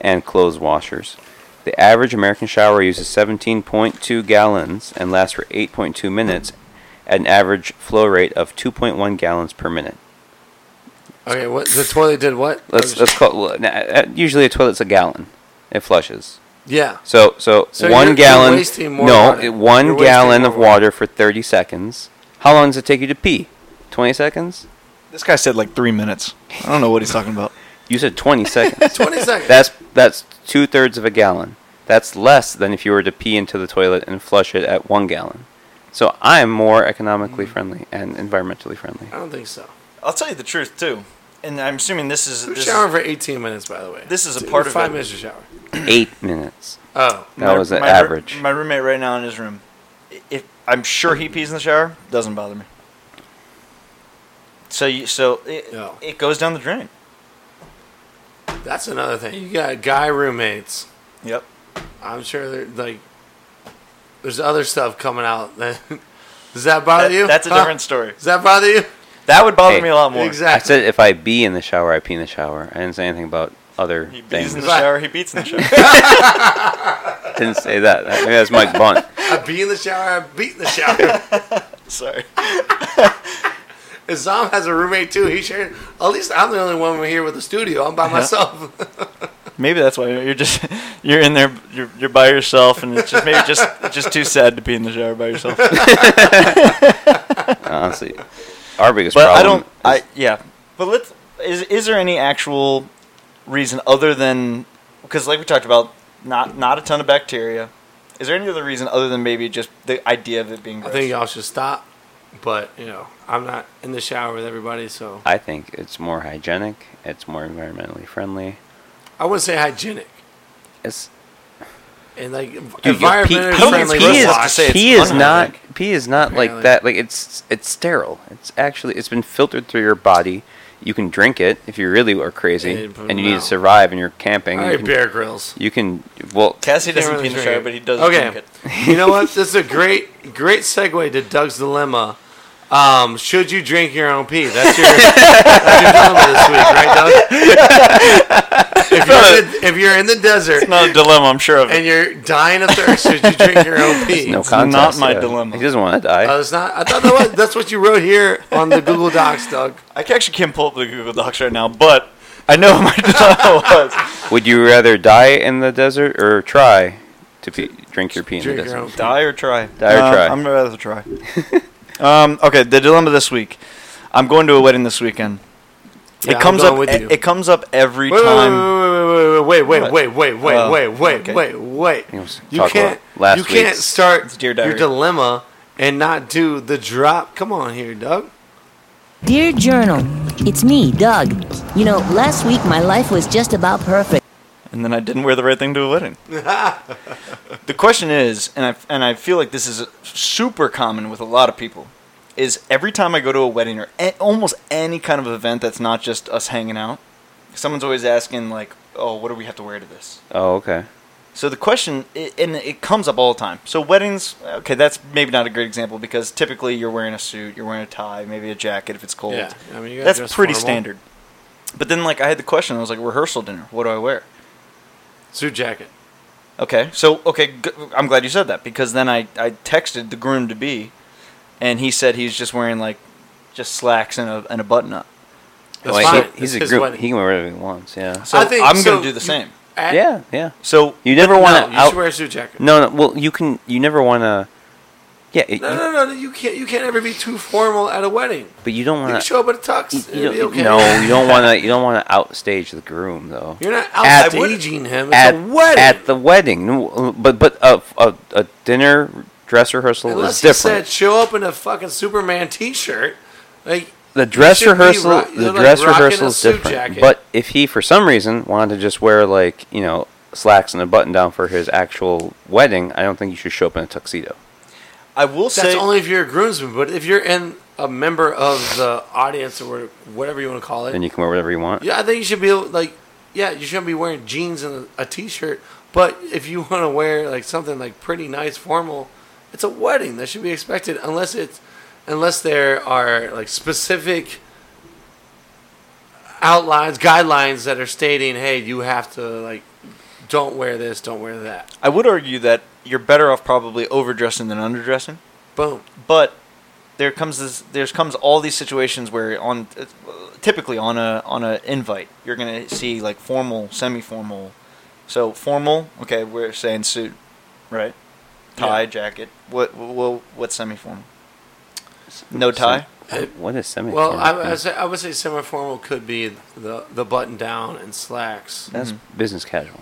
and clothes washers. The average American shower uses 17.2 gallons and lasts for 8.2 minutes at an average flow rate of 2.1 gallons per minute. Okay, what the toilet did what? Let's let's call uh, usually a toilet's a gallon. It flushes. yeah. So so, So one you're- you're gallon. wasting more no, water. it- one You're wasting gallon more of water. water for 30 seconds. How long does it take you to pee? 20 seconds? This guy said like three minutes. I don't know what he's talking about. You said 20 seconds. 20 seconds. That's that's two thirds of a gallon. That's less than if you were to pee into the toilet and flush it at one gallon. So I'm more economically friendly and environmentally friendly. I don't think so. I'll tell you the truth too, and I'm assuming this is this, showering for 18 minutes, by the way? This is a Two- part of five it. minutes to shower. Eight minutes. Oh, That was the my, average. My roommate right now in his room, i- if I'm sure he pees in the shower, doesn't bother me. So you so it, No. it goes down the drain. that's another thing. You got guy roommates. Yep. I'm sure they're like. There's other stuff coming out. That, does that bother That- you? that's a Huh? different story. Does that bother you? That would bother Hey, me a lot more. Exactly. I Exactly. said if I be in the shower, I pee in the shower. I didn't say anything about other He beats things. in the shower. He beats in the shower. didn't say that. Maybe that's Mike Bunt. I be in the shower. I beat in the shower. Sorry. And Zom has a roommate too. He shared. At least I'm the only one here with the studio. I'm by uh-huh. myself. Maybe that's why you're just you're in there. You're, you're by yourself, and it's just maybe just just too sad to be in the shower by yourself. Honestly, our biggest But problem. I don't. is- I yeah. But let's. Is is there any actual reason other than because, like we talked about, not not a ton of bacteria. Is there any other reason other than maybe just the idea of it being? I think y'all should stop. But you know, I'm not in the shower with everybody, so I think it's more hygienic. It's more environmentally friendly. I wouldn't say hygienic It's and like Dude, environmentally pee, I don't think friendly. it's pee is, enough to say it's pee is not P is not like that. Like it's it's sterile. It's actually it's been filtered through your body. You can drink it if you really are crazy And it and you need out. to survive and you're camping. All you right, can, Bear Grylls. you can well Cassie doesn't really pee in the drink shower, it. but he does Okay. drink it. you know what? This is a great, great segue to Doug's dilemma. Um, should you drink your own pee? That's your, that's your dilemma this week, right, Doug? if, you're in the, if you're in the desert It's not a dilemma, I'm sure of it. and you're dying of thirst, should you drink your own pee? no It's contest. not my yeah. dilemma. He doesn't want to die. Oh, it's not. I thought that was, that's what you wrote here on the Google Docs, Doug. I actually can't pull up the Google Docs right now, but I know what my dilemma was. Would you rather die in the desert or try to pee, drink your pee in Drink the your desert? own pee. Die or try? Die or try. I'm gonna rather try. um, okay, the dilemma this week. I'm going to a wedding this weekend. Yeah, it I'm comes going up. with It, you. it comes up every Wait, wait, time. wait, wait, wait, What? wait, wait, wait, wait, Oh, wait, wait, okay. wait, wait. He wants to You can't. last You can't start Dear your dilemma and not do the drop. Come on here, Doug. Dear Journal, it's me, Doug. You know, last week my life was just about perfect. And then I didn't wear the right thing to a wedding. the question is, and I and I feel like this is super common with a lot of people, is every time I go to a wedding or a- almost any kind of event that's not just us hanging out, someone's always asking like, "Oh, what do we have to wear to this?" Oh, okay. So the question, i and it comes up all the time. So weddings, okay, that's maybe not a great example because typically you're wearing a suit, you're wearing a tie, maybe a jacket if it's cold. Yeah, I mean, you gotta that's pretty formal. standard. But then, like, I had the question. I was like, rehearsal dinner. What do I wear? Suit jacket. Okay, so okay, g- I'm glad you said that because then I I texted the groom to be, and he said he's just wearing like, just slacks and a and a button up. That's Well, fine. he- he's It's a his group. wedding. He can wear whatever he wants. Yeah. So I think- I'm so gonna do the you- same. At- Yeah, yeah. So You never want to you out. should wear a suit jacket. No, no. Well, you can. You never want to. Yeah, it- No, you- no, no, You can't. You can't ever be too formal at a wedding. but you don't want to. show up at a tux. You, be okay. No, you don't want to. You don't want to outstage the groom, though. You're not outstaging him. At, a wedding. at the wedding, No, but but a, a, a dinner dress rehearsal Unless is you different. said show up in a fucking Superman T-shirt, like the dress rehearsal, ro- the like dress rehearsal is different. jacket. But if he, for some reason, wanted to just wear like you know slacks and a button down for his actual wedding, I don't think you should show up in a tuxedo. I will that's say That's only if you're a groomsman. But if you're in a member of the audience or whatever you want to call it, Then you can wear whatever you want. yeah, I think you should be able, like, yeah, you shouldn't be wearing jeans and a t-shirt. But if you want to wear like something like pretty nice, formal, it's a wedding that should be expected. Unless it's unless there are like specific outlines, guidelines that are stating, hey, you have to like, don't wear this, don't wear that. I would argue that you're better off probably overdressing than underdressing. Boom. But there comes this. There's comes all these situations where on typically on a on a invite you're gonna see like formal, semi-formal. So formal, okay, we're saying suit, right? Tie, Yeah. jacket. What what what's semi-formal? No tie. What is semi? Formal? Well, I, I, would say, I would say semi-formal could be the the button down and slacks, That's mm-hmm. business casual.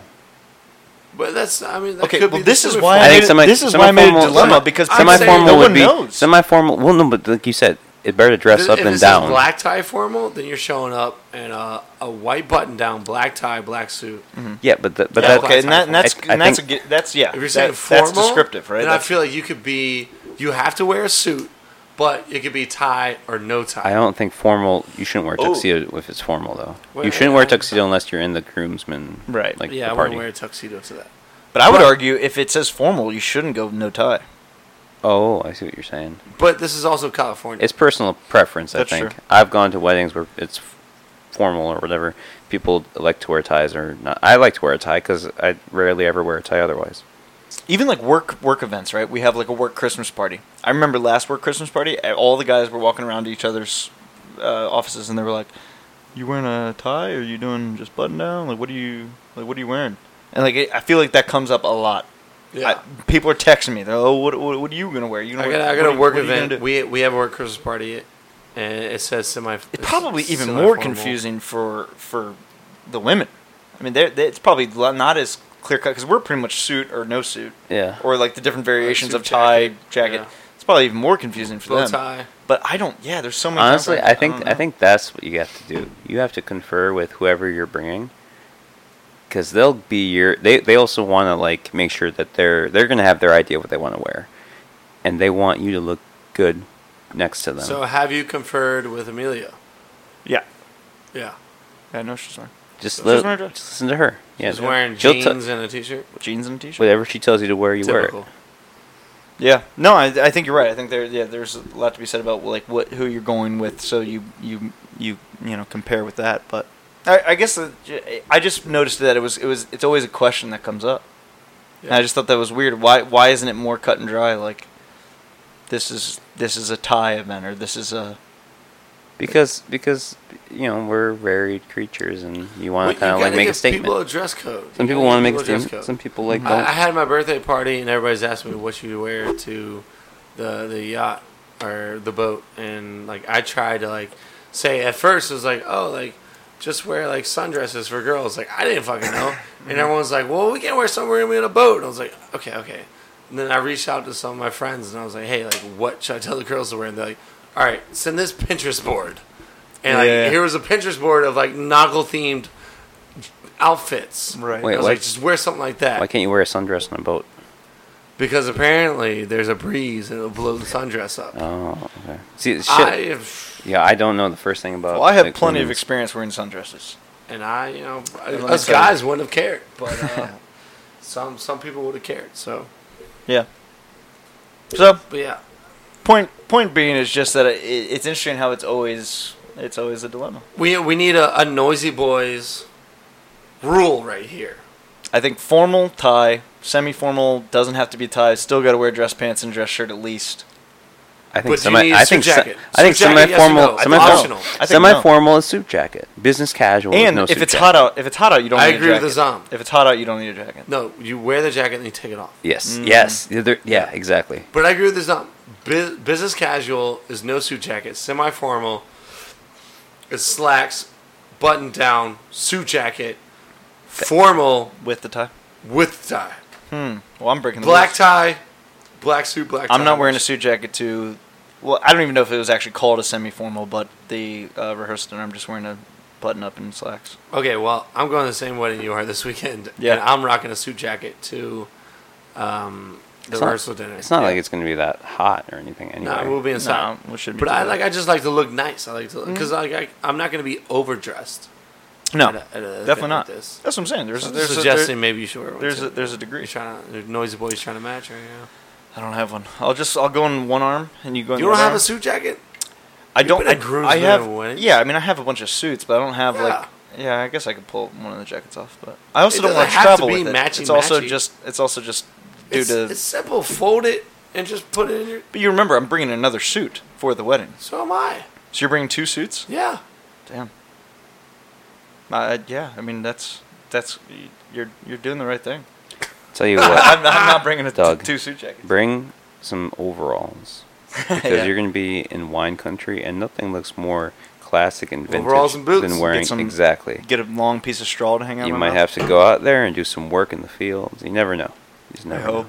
But that's I mean that Okay, could well, be the this is why I I think semi- this is why I made a semi-formal- dilemma because I'm people- saying Semi-formal no would be knows. semi-formal. Well, no, but like you said, it's better to dress If up it than says down. black tie formal, then you're showing up in a, a white button down, black tie, black suit. Mm-hmm. Yeah, but the, but Yeah, that, okay, and, that, and that's I- I and that's a, think- gi- that's yeah. If you're saying that- formal, that's descriptive, right? Then I feel like you could be, you have to wear a suit, but it could be tie or no tie. I don't think formal. You shouldn't wear a Oh. tuxedo if it's formal, though. Well, you shouldn't wear a yeah. tuxedo unless you're in the groomsman, Right. Like yeah, the I party. wouldn't wear a tuxedo to that. But I would But- argue if it says formal, you shouldn't go no tie. Oh, I see what you're saying. But this is also California. It's personal preference, I think. true. I've gone to weddings where it's formal or whatever. People like to wear ties or not. I like to wear a tie because I rarely ever wear a tie otherwise. Even like work work events, right? We have like a work Christmas party. I remember last work Christmas party, eh, all the guys were walking around to each other's uh, offices, and they were like, "You wearing a tie? Or are you doing just button down? Like, what are you like? What are you wearing?" And like, it, I feel like that comes up a lot. yeah. I, people are texting me. They're, "Oh, what, what, what are you gonna wear? You I gonna got, wear, I got a work you event. We we have a work Christmas party, and it says semi. It's probably even more confusing for for the women I mean, they're, they it's probably not as clear cut because we're pretty much suit or no suit, Yeah. or like the different uh, variations suit of tie jacket, jacket. yeah. It's probably even more confusing for Bow them. tie. But I don't. Yeah, there's so many. Honestly, different- I think don't I, think that's what you have to do. You have to confer with whoever you're bringing, because they'll be your. They they also want to like make sure that they're they're gonna have their idea what they want to wear, and they want you to look good next to them. So have you conferred with Amelia? Yeah, Yeah. I know she's wearing just, li- wearing a dress. just listen to her. Yeah, She's wearing she'll t- jeans and a t-shirt. jeans and a t-shirt. whatever she tells you to wear, you wear it. Yeah, no, I, I think you're right. I think there, yeah, there's a lot to be said about like what who you're going with, so you you you you know compare with that. But I, I guess the, I just noticed that it was it was it's always a question that comes up. And I just thought that was weird. Why why isn't it more cut and dry? Like this is this is a tie event or this is a Because because you know we're varied creatures, and you want to kind of like make a statement. People a dress code. Some people want to make a statement. code. Some people like I, don't. I had my birthday party and everybody's asking me what you wear to the the yacht or the boat, and like I tried to like say at first it was like oh like just wear like sundresses for girls. Like I didn't fucking know, and everyone's like well we can't wear something we're gonna be on a boat. And I was like okay okay. And then I reached out to some of my friends and I was like hey like what should I tell the girls to wear? And they're like all right send this Pinterest board, and like Yeah. here was a Pinterest board of like Noggle themed outfits. right. Wait, I was what? like, just wear something like that. Why can't you wear a sundress on a boat? Because apparently there's a breeze and it'll blow the sundress up. Oh, okay. See, shit. I yeah, I don't know the first thing about. Well, I have like, plenty of women's- experience wearing sundresses. and I, you know, me us tell you. guys wouldn't have cared, but uh, some some people would have cared. So, Yeah. So but yeah, point point being is just that it, it's interesting how it's always it's always a dilemma. we we need a, a noisy boys rule right here. I think formal tie, semi-formal doesn't have to be tie. Still got to wear dress pants and dress shirt at least. I think But semi. need a I suit think se- I think Suit jacket, yes or semi-formal. no? Semi-formal. optional. Semi-formal is suit jacket. Business casual. is And no if suit it's jacket. hot out, if it's hot out, you don't. I need agree a with the jacket. Zom. If it's hot out, you don't need a jacket. No, you wear the jacket and you take it off. Yes. Mm. Yes. Yeah, yeah. Exactly. But I agree with this. Um, bu- business casual is no suit jacket. Semi formal is slacks, button down, suit jacket. Formal With the tie. with the tie. Hmm. Well, I'm breaking the Black rules. tie, black suit, black tie. I'm not wearing a suit jacket to. Well, I don't even know if it was actually called a semi-formal, but the uh, rehearsal dinner, I'm just wearing a button-up and slacks. Okay, well, I'm going the same wedding you are this weekend. Yeah. And I'm rocking a suit jacket to um, the It's not- rehearsal dinner. It's not Yeah. like it's going to be that hot or anything anyway. No, we'll be inside. No, we shouldn't be but I like. I just like to look nice. I like to mm-hmm. because like I, I'm not going to be overdressed. No, at a- at a event definitely like not. this. That's what I'm saying. There's, So there's, a, suggesting there- maybe you should wear one. there's too. a there's a degree. You're trying to, the noisy boys trying to match right now. I don't have one. I'll just I'll go in one arm and you go in You don't other have arm. a suit jacket? I don't. been a I, I have. at a. Yeah, I mean, I have a bunch of suits, but I don't have Yeah. like. Yeah, I guess I could pull one of the jackets off, but I also It don't want to have to travel be with it. matchy It's also just. It's also just due It's, to. it's simple. Fold it and just put it in your. but you remember, I'm bringing another suit for the wedding. So am I. So you're bringing two suits? Yeah. Damn. Uh, yeah, I mean that's that's you're you're doing the right thing. Tell you what, I'm, I'm not bringing a Doug. two suit jackets. bring some overalls because Yeah. you're going to be in wine country, and nothing looks more classic and vintage Overalls and boots. than wearing Get some- exactly. Get a long piece of straw to hang out. You might mouth. have to go out there and do some work in the fields. You never know. You just I hope.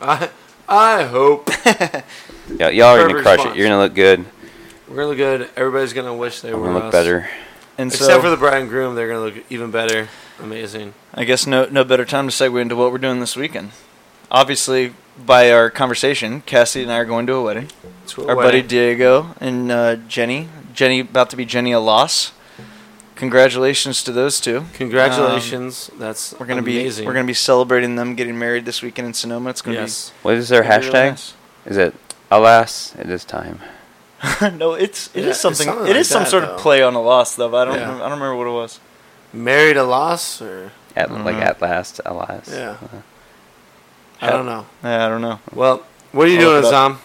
I, I hope. Yeah, y'all are gonna crush response. it. You're gonna look good. We're gonna look good. Everybody's gonna wish they I'm were gonna look us. better. And Except so, for the bride and groom, they're gonna look even better. Amazing. I guess no no better time to segue into what we're doing this weekend. Obviously, by our conversation, Cassie and I are going to a wedding. To a our buddy. Diego and uh, Jenny. Jenny about to be Jenny Alas. Congratulations to those two. Congratulations. That's Um, We're gonna amazing. be we're gonna be celebrating them getting married this weekend in Sonoma. It's gonna yes. What is their be gonna really hashtag? Is it alas, it is time. no, it's it is Yeah, it's something. something it like is some that, sort though. of play on a loss though. But I don't Yeah. remember, I don't remember what it was. Married a loss or At like at last, alas. Yeah. Uh, I don't know. Yeah, I don't know. Well, what are you I'll doing, it. Azam?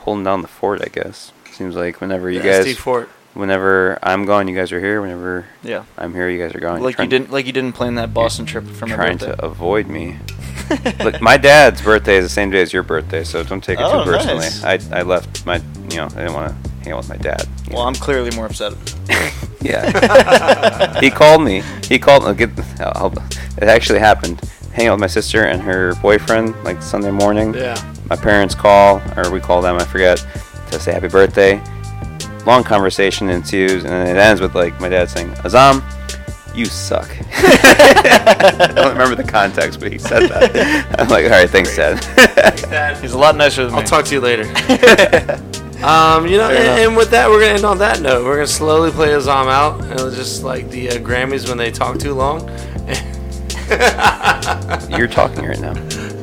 holding down the fort, I guess. Seems like whenever you The guys, SD Fort. Whenever I'm gone, you guys are here. Whenever Yeah, I'm here, you guys are gone. Like you didn't like you didn't plan that Boston trip for my trying to avoid me. Look, my dad's birthday is the same day as your birthday, so don't take it Oh, too personally. nice. I, I left my, you know, I didn't want to hang out with my dad. Well, know. I'm clearly more upset. Yeah. he called me. He called. I'll get. I'll, it actually happened. Hanging out with my sister and her boyfriend like Sunday morning. Yeah. My parents call, or we call them. I forget to say happy birthday. Long conversation ensues, and it ends with like my dad saying, "Azam, you suck." I don't remember the context, but he said that. I'm like, all right, thanks, Dad. He's a lot nicer than I'll me. talk to you later. um, you know, and, and with that, we're gonna end on that note. We're gonna slowly play Azam out, and it's just like the uh, Grammys when they talk too long. You're talking right now.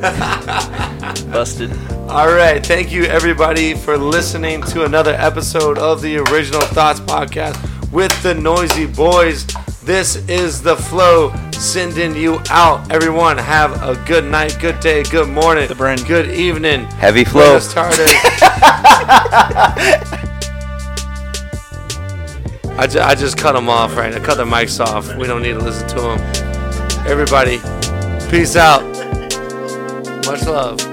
Busted. All right, thank you everybody for listening to another episode of the Original Thoughts podcast with the Noisy Boys. This is the flow sending you out. Everyone, have a good night, good day, good morning, The brand. good evening. Heavy flow. Buenas tardes. I, ju- I just cut them off right now. Cut the mics off. We don't need to listen to them. Everybody, peace out. Much love.